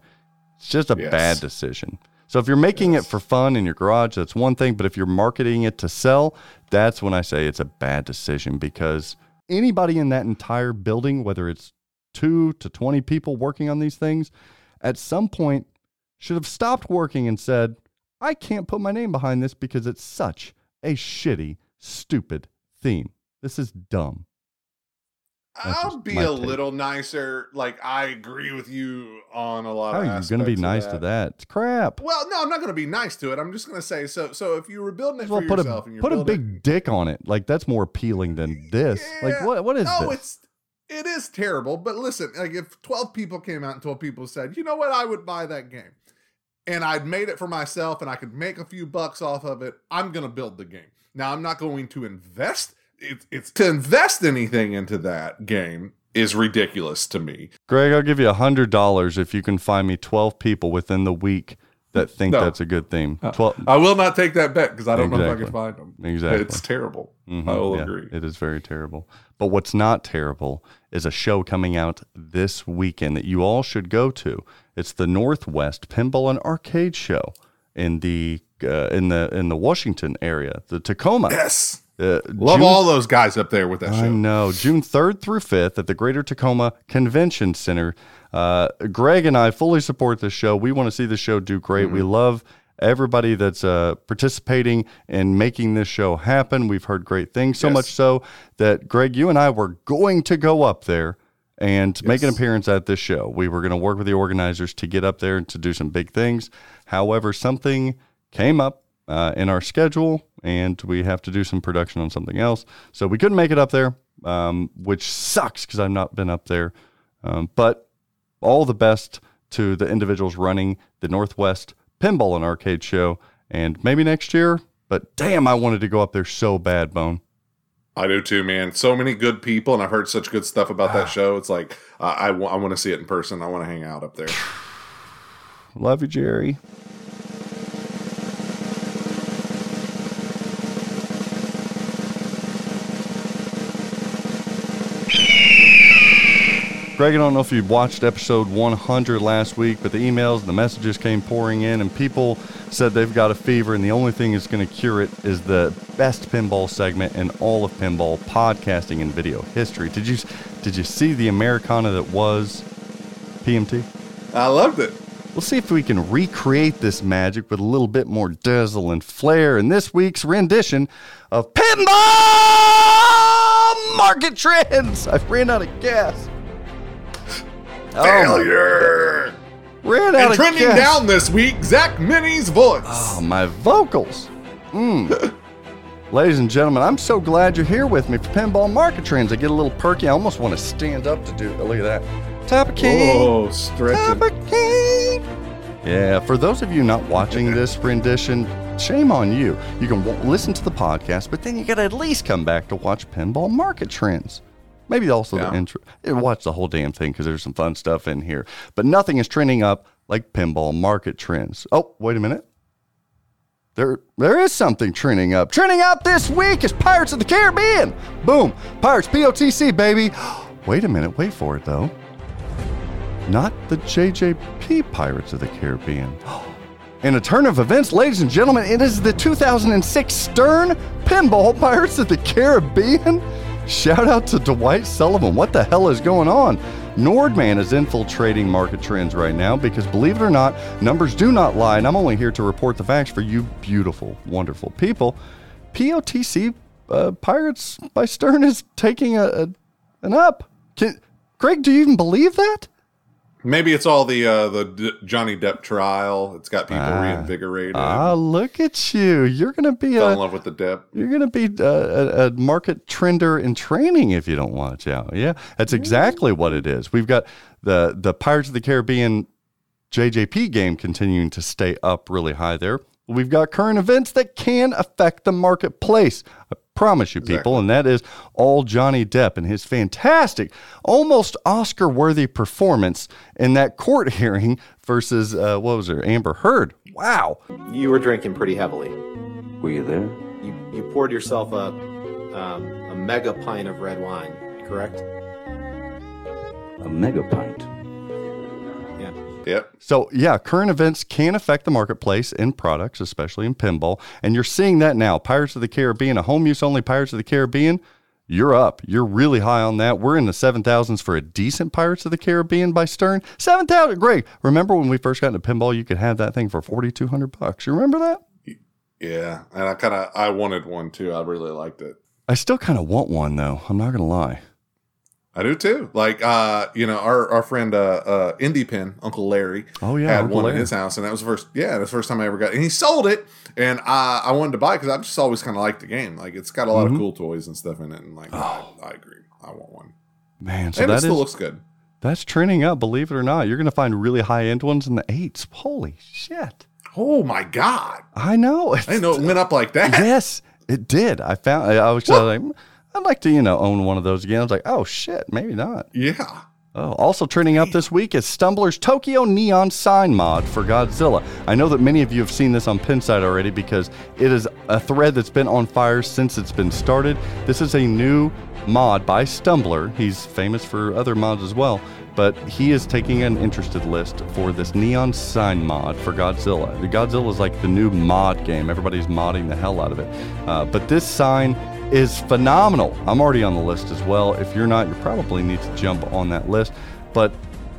It's just a Yes. bad decision. So if you're making it for fun in your garage, that's one thing. But if you're marketing it to sell, that's when I say it's a bad decision because anybody in that entire building, whether it's two to 20 people working on these things, at some point should have stopped working and said, I can't put my name behind this because it's such a shitty, stupid theme. This is dumb. That's I'll be a take. little nicer. Like I agree with you on a lot How of. are you going to be nice to that? It's crap. Well, no, I'm not going to be nice to it. I'm just going to say so. So if you were building it Well, for put yourself a and you're put a big dick on it. Like that's more appealing than this. Like what what is no, this? it's it is terrible. But listen, like if 12 people came out and 12 people said, you know what, I would buy that game, and I'd made it for myself, and I could make a few bucks off of it, I'm going to build the game. Now I'm not going to invest. It's it's to invest anything into that game is ridiculous to me. Greg, I'll give you a hundred dollars if you can find me twelve people within the week that think No. that's a good theme. Twelve. I will not take that bet because I don't know if I can find them. Exactly. It's terrible. Mhm, I will yeah, agree. It is very terrible. But what's not terrible is a show coming out this weekend that you all should go to. It's the Northwest Pinball and Arcade Show in the uh, in the in the Washington area, the Tacoma. Yes. Uh, Love June- all those guys up there with that I show. know. June 3rd through 5th at the Greater Tacoma Convention Center. Uh, Greg and I fully support this show. We want to see the show do great. We love everybody that's uh, participating and making this show happen. We've heard great things, so Yes. much so that, Greg, you and I were going to go up there and make an appearance at this show. We were going to work with the organizers to get up there and to do some big things. However, something came up uh, in our schedule, and we have to do some production on something else. So we couldn't make it up there, um, which sucks because I've not been up there. Um, but all the best to the individuals running the Northwest Pinball and Arcade Show, and maybe next year. But damn, I wanted to go up there so bad, Bone. I do too, man. So many good people, and I've heard such good stuff about that show. It's like uh, I want to see it in person. I want to hang out up there. Love you, Jerry. Greg, I don't know if you watched episode 100 last week, but the emails and the messages came pouring in, and people said they've got a fever, and the only thing that's going to cure it is the best pinball segment in all of pinball podcasting and video history. Did you did you see the Americana that was PMT? I loved it. We'll see if we can recreate this magic with a little bit more dazzle and flair in this week's rendition of Pinball Market Trends. I've ran out of gas. Oh, Failure. ran out and trending gas. down this week, Zach Meny's voice. Oh, my vocals. Mm. Ladies and gentlemen, I'm so glad you're here with me for Pinball Market Trends. I get a little perky. I almost want to stand up to do. Look at that. Tap a key. Oh, stretching. Tap a key. Yeah, for those of you not watching this rendition, shame on you. You can w- listen to the podcast, but then you got to at least come back to watch Pinball Market Trends. Maybe also the intro. Watch the whole damn thing because there's some fun stuff in here. But nothing is trending up like Pinball Market Trends. Oh, wait a minute. There, there is something trending up. Trending up this week is Pirates of the Caribbean. Boom, Pirates POTC baby. Wait a minute, wait for it though. Not the JJP Pirates of the Caribbean. In a turn of events, ladies and gentlemen, it is the 2006 Stern Pinball Pirates of the Caribbean. Shout out to Dwight Sullivan. What the hell is going on? Nordman is infiltrating market trends right now because, believe it or not, numbers do not lie, and I'm only here to report the facts for you beautiful, wonderful people. POTC uh, Pirates by Stern is taking a, a an up. Can, Greg, do you even believe that? Maybe it's all the uh, the D- Johnny Depp trial. It's got people reinvigorated. Ah, look at you! You're gonna be Fell a in love with the Depp. you're gonna be a, a, a market trender in training if you don't watch out. Yeah, that's exactly what it is. We've got the the Pirates of the Caribbean JJP game continuing to stay up really high there. We've got current events that can affect the marketplace. I promise you, people, and that is all Johnny Depp and his fantastic, almost Oscar worthy performance in that court hearing versus, uh, what was it, Amber Heard. Wow. You were drinking pretty heavily. Were you there? You, you poured yourself a, um, a mega pint of red wine, correct? A mega pint. Yep. So, yeah, current events can affect the marketplace in products, especially in pinball. And you're seeing that now. Pirates of the Caribbean, a home use only Pirates of the Caribbean, you're up. You're really high on that. We're in the 7,000s for a decent Pirates of the Caribbean by Stern. 7,000. Greg, remember when we first got into pinball, you could have that thing for 4,200 bucks. You remember that? Yeah, and I kind of I wanted one too. I really liked it. I still kind of want one, though. I'm not going to lie. I do too. Like uh, you know, our our friend uh, uh Indie Pin, Uncle Larry, Oh, yeah, had Uncle one Larry. in his house, and that was the first. Yeah, that's the first time I ever got. it. And he sold it, and I I wanted to buy it because I've just always kind of liked the game. Like it's got a lot Mhm. of cool toys and stuff in it, and like I, I agree, I want one. Man, so and it that still is- looks good. That's trending up, believe it or not. You're going to find really high end ones in the eights. Holy shit. Oh my god! I know. I didn't know it went up like that. yes, it did. I found. I was like, I'd like to, you know, own one of those again. I was like, oh shit, maybe not. Yeah. Oh, also trending up this week is Stumbler's Tokyo Neon Sign mod for Godzilla. I know that many of you have seen this on Pinside already because it is a thread that's been on fire since it's been started. This is a new mod by Stumbler. He's famous for other mods as well, but he is taking an interested list for this Neon Sign mod for Godzilla. The Godzilla is like the new mod game. Everybody's modding the hell out of it. Uh, but this sign is phenomenal. I'm already on the list as well. If you're not, you probably need to jump on that list. But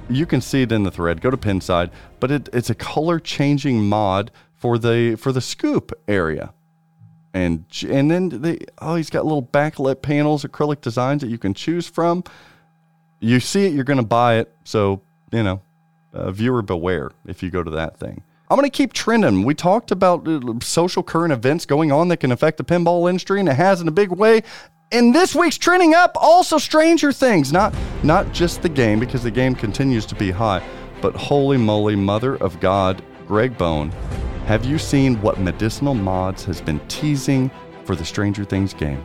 you can see it in the thread. Go to Pinside. But it, it's a color changing mod for the for the scoop area. And and then the oh, he's got little backlit panels, acrylic designs that you can choose from. You see it, you're going to buy it. So you know, uh, viewer beware if you go to that thing. I'm going to keep trending. We talked about uh, social current events going on that can affect the pinball industry, and it has in a big way. And this week's trending up also Stranger Things, not not just the game because the game continues to be high, but holy moly, mother of God, Greg Bone, have you seen what Medisinyl Mods has been teasing for the Stranger Things game?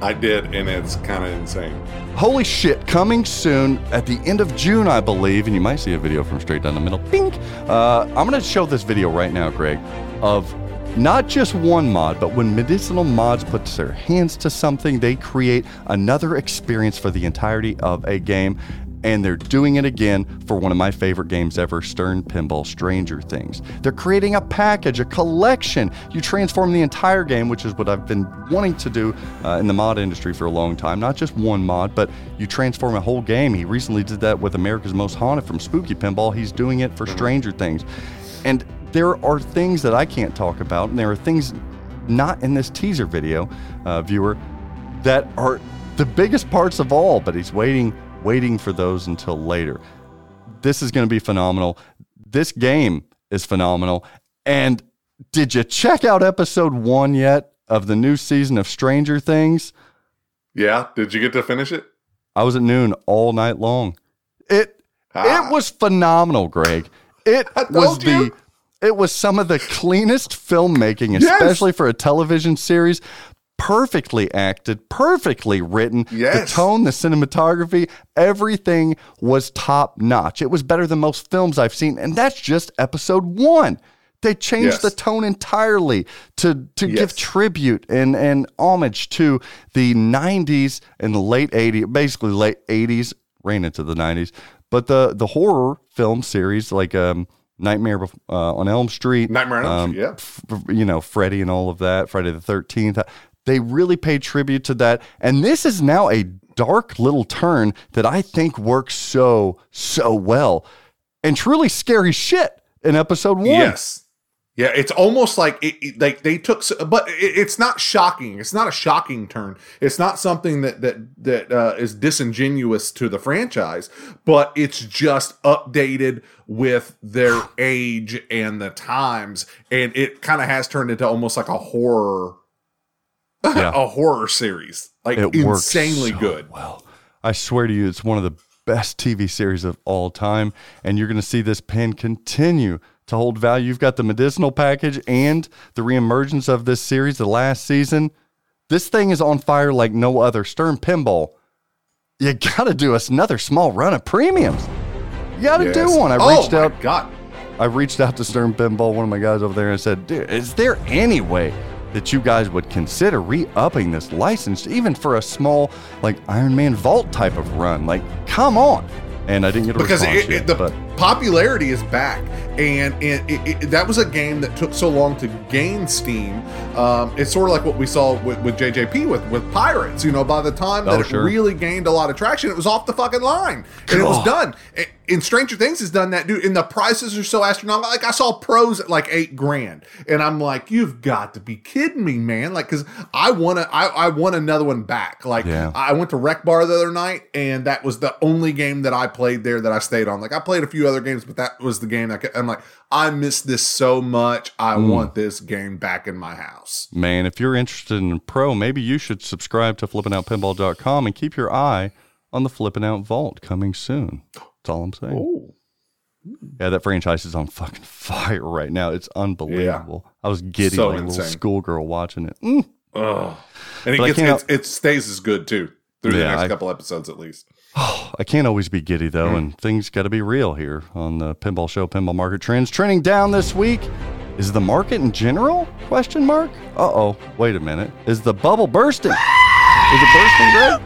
I did, and it's kind of insane. Holy shit, coming soon at the end of June, I believe, and you might see a video from straight down the middle. Bink! Uh, I'm going to show this video right now, Greg, of not just one mod, but when Medisinyl Mods put their hands to something, they create another experience for the entirety of a game. And they're doing it again for one of my favorite games ever, Stern Pinball Stranger Things. They're creating a package, a collection. You transform the entire game, which is what I've been wanting to do uh, in the mod industry for a long time. Not just one mod, but you transform a whole game. He recently did that with America's Most Haunted from Spooky Pinball. He's doing it for Stranger Things. And there are things that I can't talk about, and there are things not in this teaser video, uh, viewer, that are the biggest parts of all, but he's waiting waiting for those until later. This is going to be phenomenal. This game is phenomenal. And did you check out episode 1 yet of the new season of Stranger Things? Yeah. Did you get to finish it? I was at noon all night long. It ah. it was phenomenal, Greg. It was told you. the it was some of the cleanest filmmaking, Yes. especially for a television series. Perfectly acted, perfectly written. Yes. The tone, the cinematography, everything was top notch. It was better than most films I've seen, and that's just episode one. They changed Yes. the tone entirely to to give tribute and and homage to the 90s and the late 80s, basically late 80s, ran into the 90s. But the the horror film series like um Nightmare uh, on Elm Street, Nightmare on Elm Street, yeah. f- you know, Freddy and all of that, Friday the 13th. They really paid tribute to that. And this is now a dark little turn that I think works so, so well and truly scary shit in episode one. Yes. Yeah, it's almost like it, it- like they took, but it, it's not shocking. It's not a shocking turn. It's not something that that that uh, is disingenuous to the franchise, but it's just updated with their age and the times, and it kind of has turned into almost like a horror, Yeah. a horror series, like It insanely so good. Well, I swear to you, it's one of the best TV series of all time, and you're going to see this pen continue to hold value. You've got the Medisinyl package and the reemergence of this series, the last season. This thing is on fire like no other. Stern Pinball, you got to do us another small run of premiums. You got to Yes. do one. I Oh reached out. God. I reached out to Stern Pinball, one of my guys over there, and said, Dude, is there any way that you guys would consider re-upping this license, even for a small, like Iron Man Vault type of run? Like, come on. And I didn't get a because response it, yet, it, the but popularity is back and it, it, it- that was a game that took so long to gain steam. Um, it's sort of like what we saw with, with jjp with with pirates you know by the time that Oh, it really gained a lot of traction it was off the fucking line. And it was done. A- and stranger things has done that dude and the prices are so astronomical. Like i saw pros at like eight grand. And i'm like you've got to be kidding me man. Like because i want to I, I want another one back. Like Yeah. I went to Rec Bar the other night, and that was the only game that I played there that I stayed on. Like I played a few other games, but that was the game that I'm like, I miss this so much. I Mm. want this game back in my house. man, if you're interested in pro, maybe you should subscribe to flippingoutpinball.com and keep your eye on the Flipping Out Vault coming soon. That's all I'm saying. Oh, Yeah, that franchise is on fucking fire right now. It's unbelievable. I was giddy So like a little schoolgirl watching it. Mm. oh, and it gets it stays as good too through the next I- couple episodes at least. I can't always be giddy though, and things got to be real here on the Pinball Show. Pinball market trends trending down this week. Is the market in general? Question mark. Uh oh. Wait a minute. Is the bubble bursting? Is it bursting, Greg?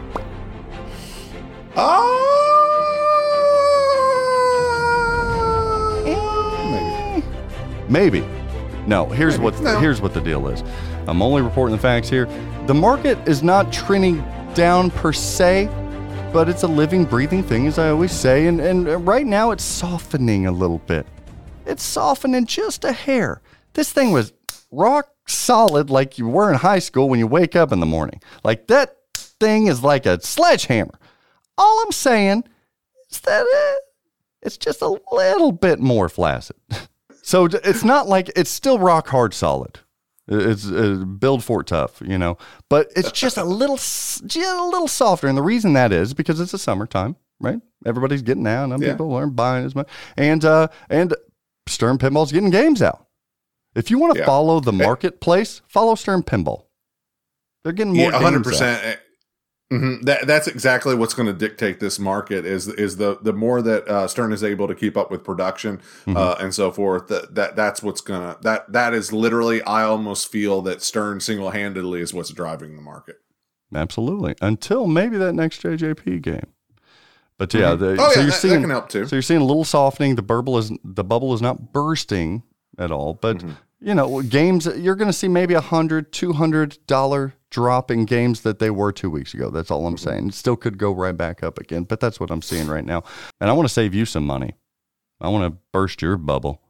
Oh. Maybe. Maybe. No. Here's what No. here's what the deal is. I'm only reporting the facts here. The market is not trending down per se, but it's a living, breathing thing, as I always say. And and right now it's softening a little bit. It's softening just a hair. This thing was rock solid, like you were in high school when you wake up in the morning. Like that thing is like a sledgehammer. All I'm saying is that eh, it's just a little bit more flaccid. So it's not like it's still rock hard solid. It's uh, build for it tough, you know, but it's just a little, just a little softer. And the reason that is because it's the summertime, right? Everybody's getting out, and Yeah. people aren't buying as much, and uh, and Stern Pinball's getting games out. If you want to Yeah. follow the marketplace, follow Stern Pinball. They're getting more Yeah, games hundred out. percent. Mm-hmm. That that's exactly what's going to dictate this market is is the the more that uh, Stern is able to keep up with production Mm-hmm. uh, and so forth. That that that's what's gonna that that is literally. I almost feel that Stern single handedly is what's driving the market. Absolutely. Until maybe that next JJP game. But yeah, Mhm. the, Oh, so yeah, you're that- that seeing can help too. So you're seeing a little softening. The bubble is the bubble is not bursting at all. But Mm-hmm. you know, games you're going to see maybe a hundred, two hundred dollar drop in games that they were two weeks ago. That's all I'm Mm-hmm. saying. It still could go right back up again. But that's what I'm seeing right now. And I want to save you some money. I want to burst your bubble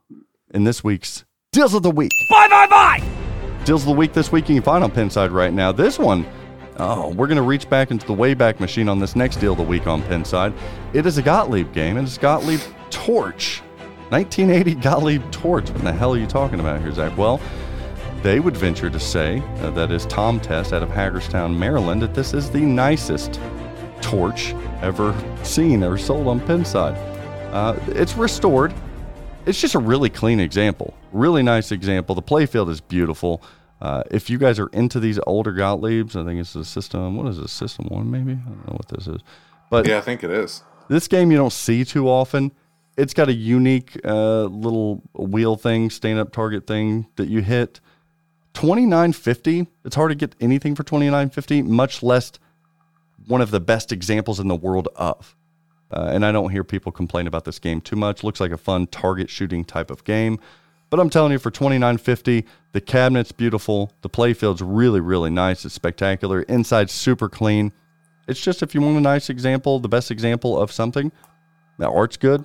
in this week's deals of the week. Bye bye bye! Deals of the week this week you can find on Pinside right now. This one, oh, we're going to reach back into the Wayback Machine on this next deal of the week on Pinside. It is a Gottlieb game, and it's Gottlieb Torch. 1980 Gottlieb Torch. What the hell are you talking about here, Zach? Well, they would venture to say, uh, that is Tom Test out of Hagerstown, Maryland, that this is the nicest torch ever seen, or sold on Pinside. Uh, it's restored. It's just a really clean example. Really nice example. The playfield is beautiful. Uh, if you guys are into these older Gottliebs, I think it's a system. What is it? System one, maybe? I don't know what this is. But yeah, I think it is. this game you don't see too often. It's got a unique uh, little wheel thing, stand up target thing that you hit. Twenty nine fifty. It's hard to get anything for twenty nine fifty, much less one of the best examples in the world of. Uh, and I don't hear people complain about this game too much. Looks like a fun target shooting type of game. But I'm telling you, for twenty nine fifty, the cabinet's beautiful. The playfield's really, really nice. It's spectacular. Inside super clean. It's just if you want a nice example, the best example of something, the art's good.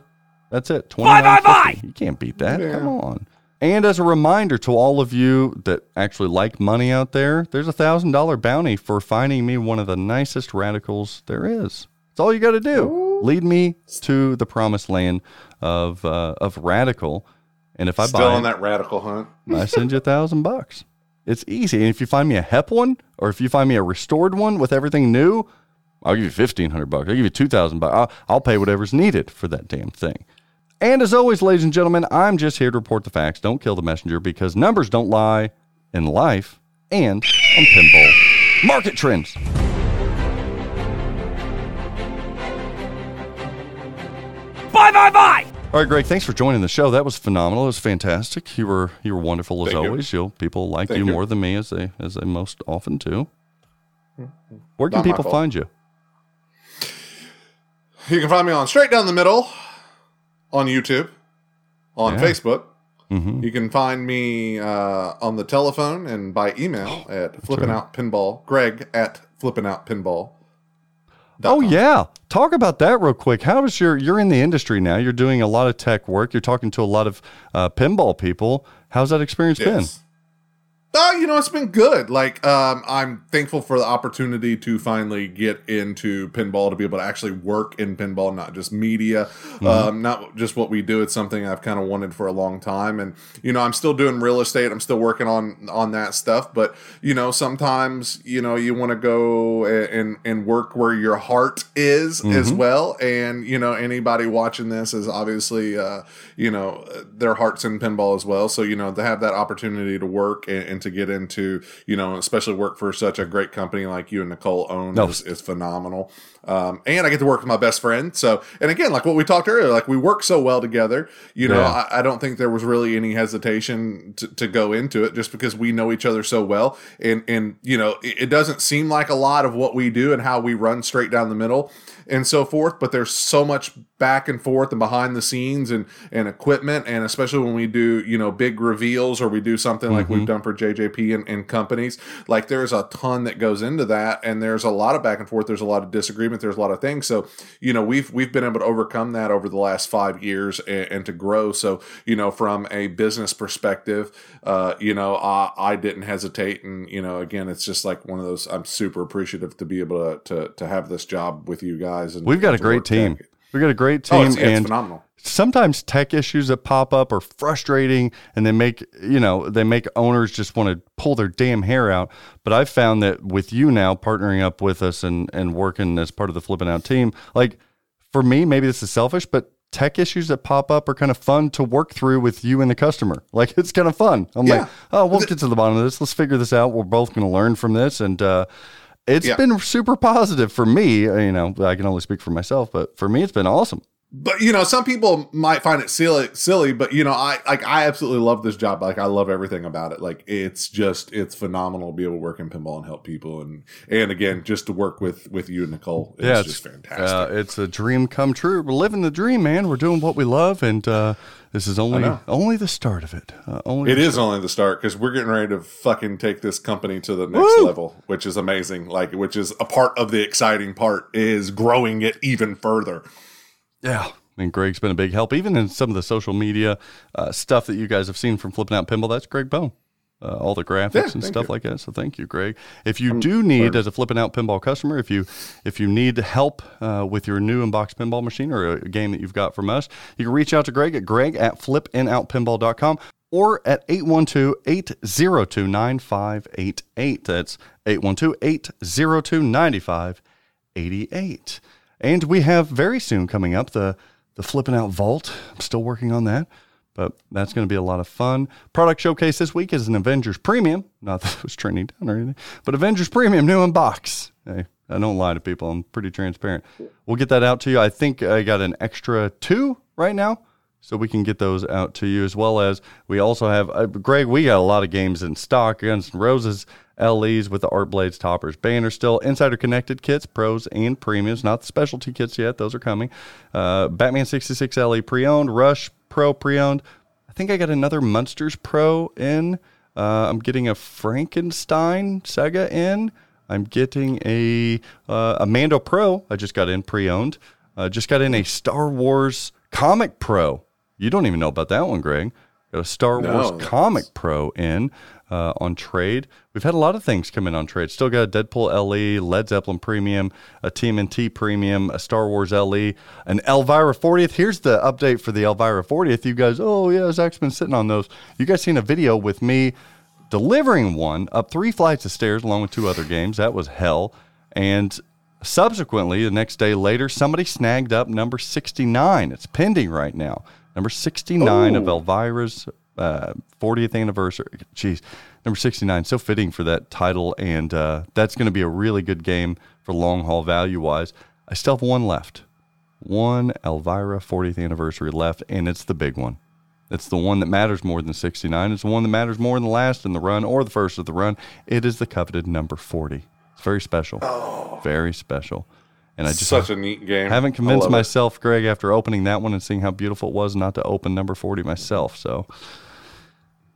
That's it. Bye, bye, bye. You can't beat that. Come on. And as a reminder to all of you that actually like money out there, there's a thousand dollar bounty for finding me one of the nicest radicals there is. It's all you got to do. Lead me to the promised land of uh, of radical, and if I Still buy on it, that radical hunt. I send you a thousand bucks. It's easy. And if you find me a HEP one, or if you find me a restored one with everything new, I'll give you fifteen hundred bucks. I'll give you two thousand bucks. I'll, I'll pay whatever's needed for that damn thing. And as always, ladies and gentlemen, I'm just here to report the facts. Don't kill the messenger because numbers don't lie in life and on pinball market trends. Bye, bye, bye. All right, Greg. Thanks for joining the show. That was phenomenal. It was fantastic. You were you were wonderful as Thank always. You'll people like Thank you, you. more than me as they as they most often do. Mm-hmm. Where can Not people find you? You can find me on Straight Down the Middle on YouTube, on Yeah. Facebook. Mhm. You can find me uh, on the telephone and by email at flipping out pinball. Greg at flipping out pinball. Oh yeah, talk about that real quick. How is your? You're in the industry now. You're doing a lot of tech work. You're talking to a lot of uh, pinball people. How's that experience Yes. Uh, you know, it's been good. Like, um, I'm thankful for the opportunity to finally get into pinball, to be able to actually work in pinball, not just media, um, not just what we do. It's something I've kind of wanted for a long time. And, you know, I'm still doing real estate. I'm still working on, on that stuff. But, you know, sometimes, you know, you want to go and, and work where your heart is as Mhm. well. And, you know, anybody watching this is obviously, uh, you know, their heart's in pinball as well. So, you know, to have that opportunity to work and, and to get into, you know, especially work for such a great company like you and Nicole own No. is, is phenomenal. Um, and I get to work with my best friend. So, and again, like what we talked earlier, like we work so well together, you know, Yeah. I, I don't think there was really any hesitation to, to go into it just because we know each other so well. And, and, you know, it, it doesn't seem like a lot of what we do and how we run straight down the middle and so forth, but there's so much back and forth and behind the scenes and, and equipment. And especially when we do, you know, big reveals or we do something like we've done for JJP and, and companies, like there's a ton that goes into that. And there's a lot of back and forth. There's a lot of disagreement. There's a lot of things. So, you know, we've, we've been able to overcome that over the last five years and, and to grow. So, you know, from a business perspective, uh, you know, I, I didn't hesitate. And, you know, again, it's just like one of those, I'm super appreciative to be able to, to, to have this job with you guys. And We've got a great team. We've got a great Oh, team, it's, yeah, it's and phenomenal. Sometimes tech issues that pop up are frustrating, and they make you know they make owners just want to pull their damn hair out. But I've found that with you now partnering up with us and and working as part of the flipping out team, like for me, maybe this is selfish, but tech issues that pop up are kind of fun to work through with you and the customer. Like it's kind of fun. I'm like, oh, we'll get to the bottom of this. Let's figure this out. We're both going to learn from this, and uh, it's Yeah. been super positive for me. You know, I can only speak for myself, but for me, it's been awesome. But you know some people might find it silly silly but you know i like i absolutely love this job like i love everything about it like it's just it's phenomenal to be able to work in pinball and help people and and again just to work with with you and nicole is yeah, just it's fantastic Uh, it's a dream come true. We're living the dream, man. We're doing what we love, and uh, this is only only the start of it. Uh, only It is start. only the start because we're getting ready to fucking take this company to the next level, which is amazing. Like, which is a part of the exciting part is growing it even further. Yeah. I mean, Greg's been a big help, even in some of the social media uh, stuff that you guys have seen from Flipping Out Pinball. That's Greg Bone. Uh, all the graphics Yeah, and stuff you. like that. So thank you, Greg. If you do need, as a flipping out pinball customer, if you if you need help uh, with your new inbox pinball machine or a game that you've got from us, you can reach out to Greg at greg at flippinoutpinball.com or at 812-802-9588. That's 812-802-9588. And we have very soon coming up the the flipping out vault. I'm still working on that but that's going to be a lot of fun. Product showcase this week is an Avengers Premium. Not that it was trending down or anything, but Avengers Premium new in box. Hey, I don't lie to people. I'm pretty transparent. We'll get that out to you. I think I got an extra two right now so we can get those out to you as well as we also have uh, Greg. We got a lot of games in stock. Guns and Roses LEs with the Art Blades toppers, banner still, Insider Connected kits, pros and premiums, not the specialty kits yet. Those are coming. Uh, Batman 66 LE pre-owned, Rush Pro pre-owned. I think I got another Munsters Pro in. Uh, I'm getting a Frankenstein Sega in. I'm getting a uh, Mando Pro. I just got in pre-owned. Uh, just got in a Star Wars Comic Pro. You don't even know about that one, Greg. Got a Star No, Wars that's- Comic Pro in uh, on trade. We've had a lot of things come in on trade. Still got a Deadpool LE, Led Zeppelin Premium, a TMNT Premium, a Star Wars LE, an Elvira 40th. Here's the update for the Elvira 40th. You guys, oh yeah, Zach's been sitting on those. You guys seen a video with me delivering one up three flights of stairs along with two other games. That was hell. And subsequently, the next day later, somebody snagged up number 69. It's pending right now. Number 69 of Oh. Elvira's uh, 40th anniversary. Jeez, number 69. So fitting for that title. And uh, that's going to be a really good game for long haul value wise. I still have one left. One Elvira 40th anniversary left, and it's the big one. It's the one that matters more than 69. It's the one that matters more than the last in the run or the first of the run. It is the coveted number 40. It's very special. Very special. And I just Such a neat game. haven't convinced love it. myself, Greg, after opening that one and seeing how beautiful it was, not to open number 40 myself. So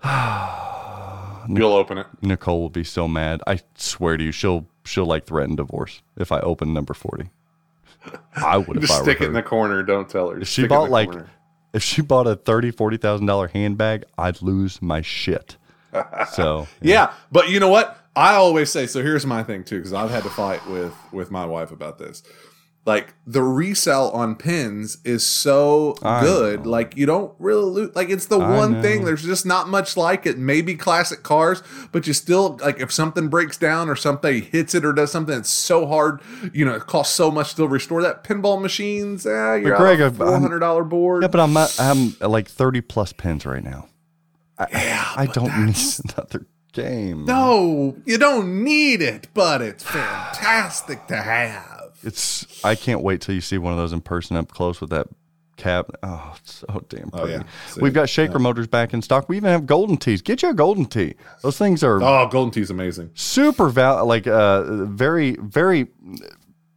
You'll open it. Nicole will be so mad. I swear to you, she'll she'll like threaten divorce if I open number 40. I would if Just I stick it her. in the corner. Don't tell her. If she stick it in bought like, corner. if she bought a thirty, forty thousand dollar handbag, I'd lose my shit. So Yeah, but you know what? I always say so. Here's my thing too, because I've had to fight with with my wife about this. Like the resell on pins is so I good. Like you don't really lose. Like it's the I one thing. There's just not much like it. Maybe classic cars, but you still like if something breaks down or something hits it or does something, it's so hard. You know, it costs so much to restore that. Pinball machines, eh, you're Greg, Greg, a four hundred dollar board. yeah, but I'm I'm like thirty plus pins right now. I, I don't need another game. no, you don't need it, but it's fantastic to have. It's I can't wait till you see one of those in person up close with that cap. Oh, it's so damn Oh, pretty. yeah. We've got shaker motors back in stock. We even have golden tees. Get you a golden tee. Those things are Oh, Golden Tee's amazing. super val like uh very very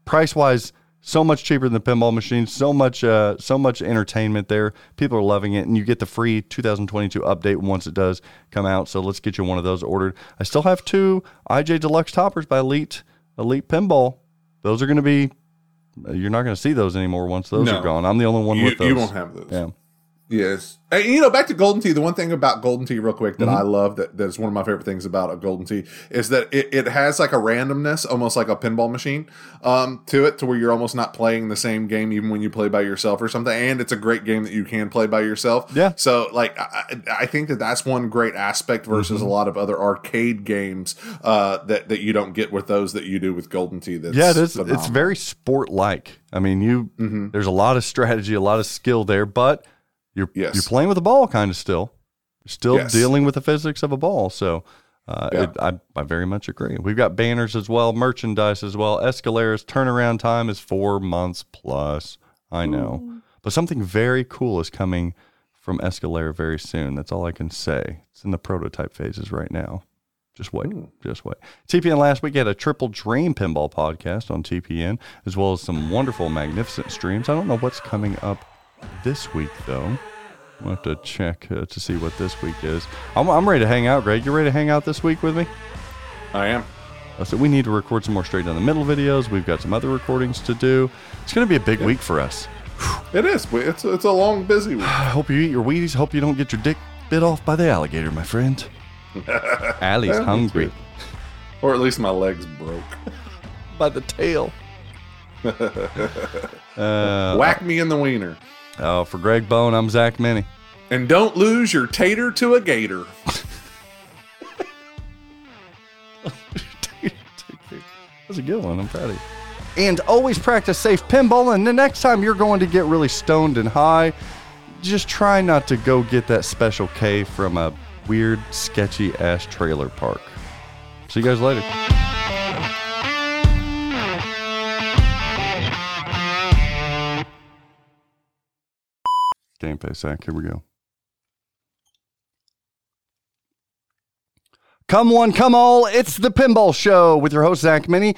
price wise so much cheaper than the pinball machine. So much uh so much entertainment there. People are loving it and you get the free 2022 update once it does come out. So let's get you one of those ordered. I still have two ij deluxe toppers by elite elite pinball. Those are going to be you're not going to see those anymore once those No. are gone. I'm the only one You- with those. you won't have those. yeah Yes. And, you know, back to Golden Tee, the one thing about Golden Tee, real quick, that Mhm. I love that that's one of my favorite things about a Golden Tee is that it, it has like a randomness, almost like a pinball machine, um, to it, to where you're almost not playing the same game even when you play by yourself or something. And it's a great game that you can play by yourself. Yeah. So, like, I, I think that that's one great aspect versus Mhm. a lot of other arcade games uh, that that you don't get with those that you do with Golden Tee. That's yeah, it is. It's very sport like. I mean, you Mhm. there's a lot of strategy, a lot of skill there, but you're Yes. you're playing with a ball kind of still. You're still Yes. dealing with the physics of a ball. So uh, Yeah. it, I, I very much agree. We've got banners as well, merchandise as well. Escalera's turnaround time is four months plus. I know, but something very cool is coming from Escalera very soon. That's all I can say. It's in the prototype phases right now. Just wait. Just wait. TPN last week had a triple dream pinball podcast on TPN, as well as some wonderful, magnificent streams. I don't know what's coming up this week, though. We'll have to check uh, to see what this week is. I'm, I'm ready to hang out, Greg. You ready to hang out this week with me? I am. Uh, So we need to record some more straight down the middle videos. We've got some other recordings to do. It's going to be a big week for us. It is. It's it's a long, busy week. I hope you eat your Wheaties. Hope you don't get your dick bit off by the alligator, my friend. Allie's hungry. Or at least my legs broke. by the tail. Uh, Whack me in the wiener. Oh, for Greg Bone, I'm Zach Meny. And don't lose your tater to a gator. That's a good one. I'm proud of you. And always practice safe pinball. And the next time you're going to get really stoned and high, just try not to go get that special K from a weird, sketchy ass trailer park. See you guys later. Game face, Zach. Here we go. Come one, come all. It's the Pinball Show with your host, Zach Meny.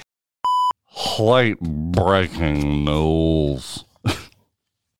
Late breaking news.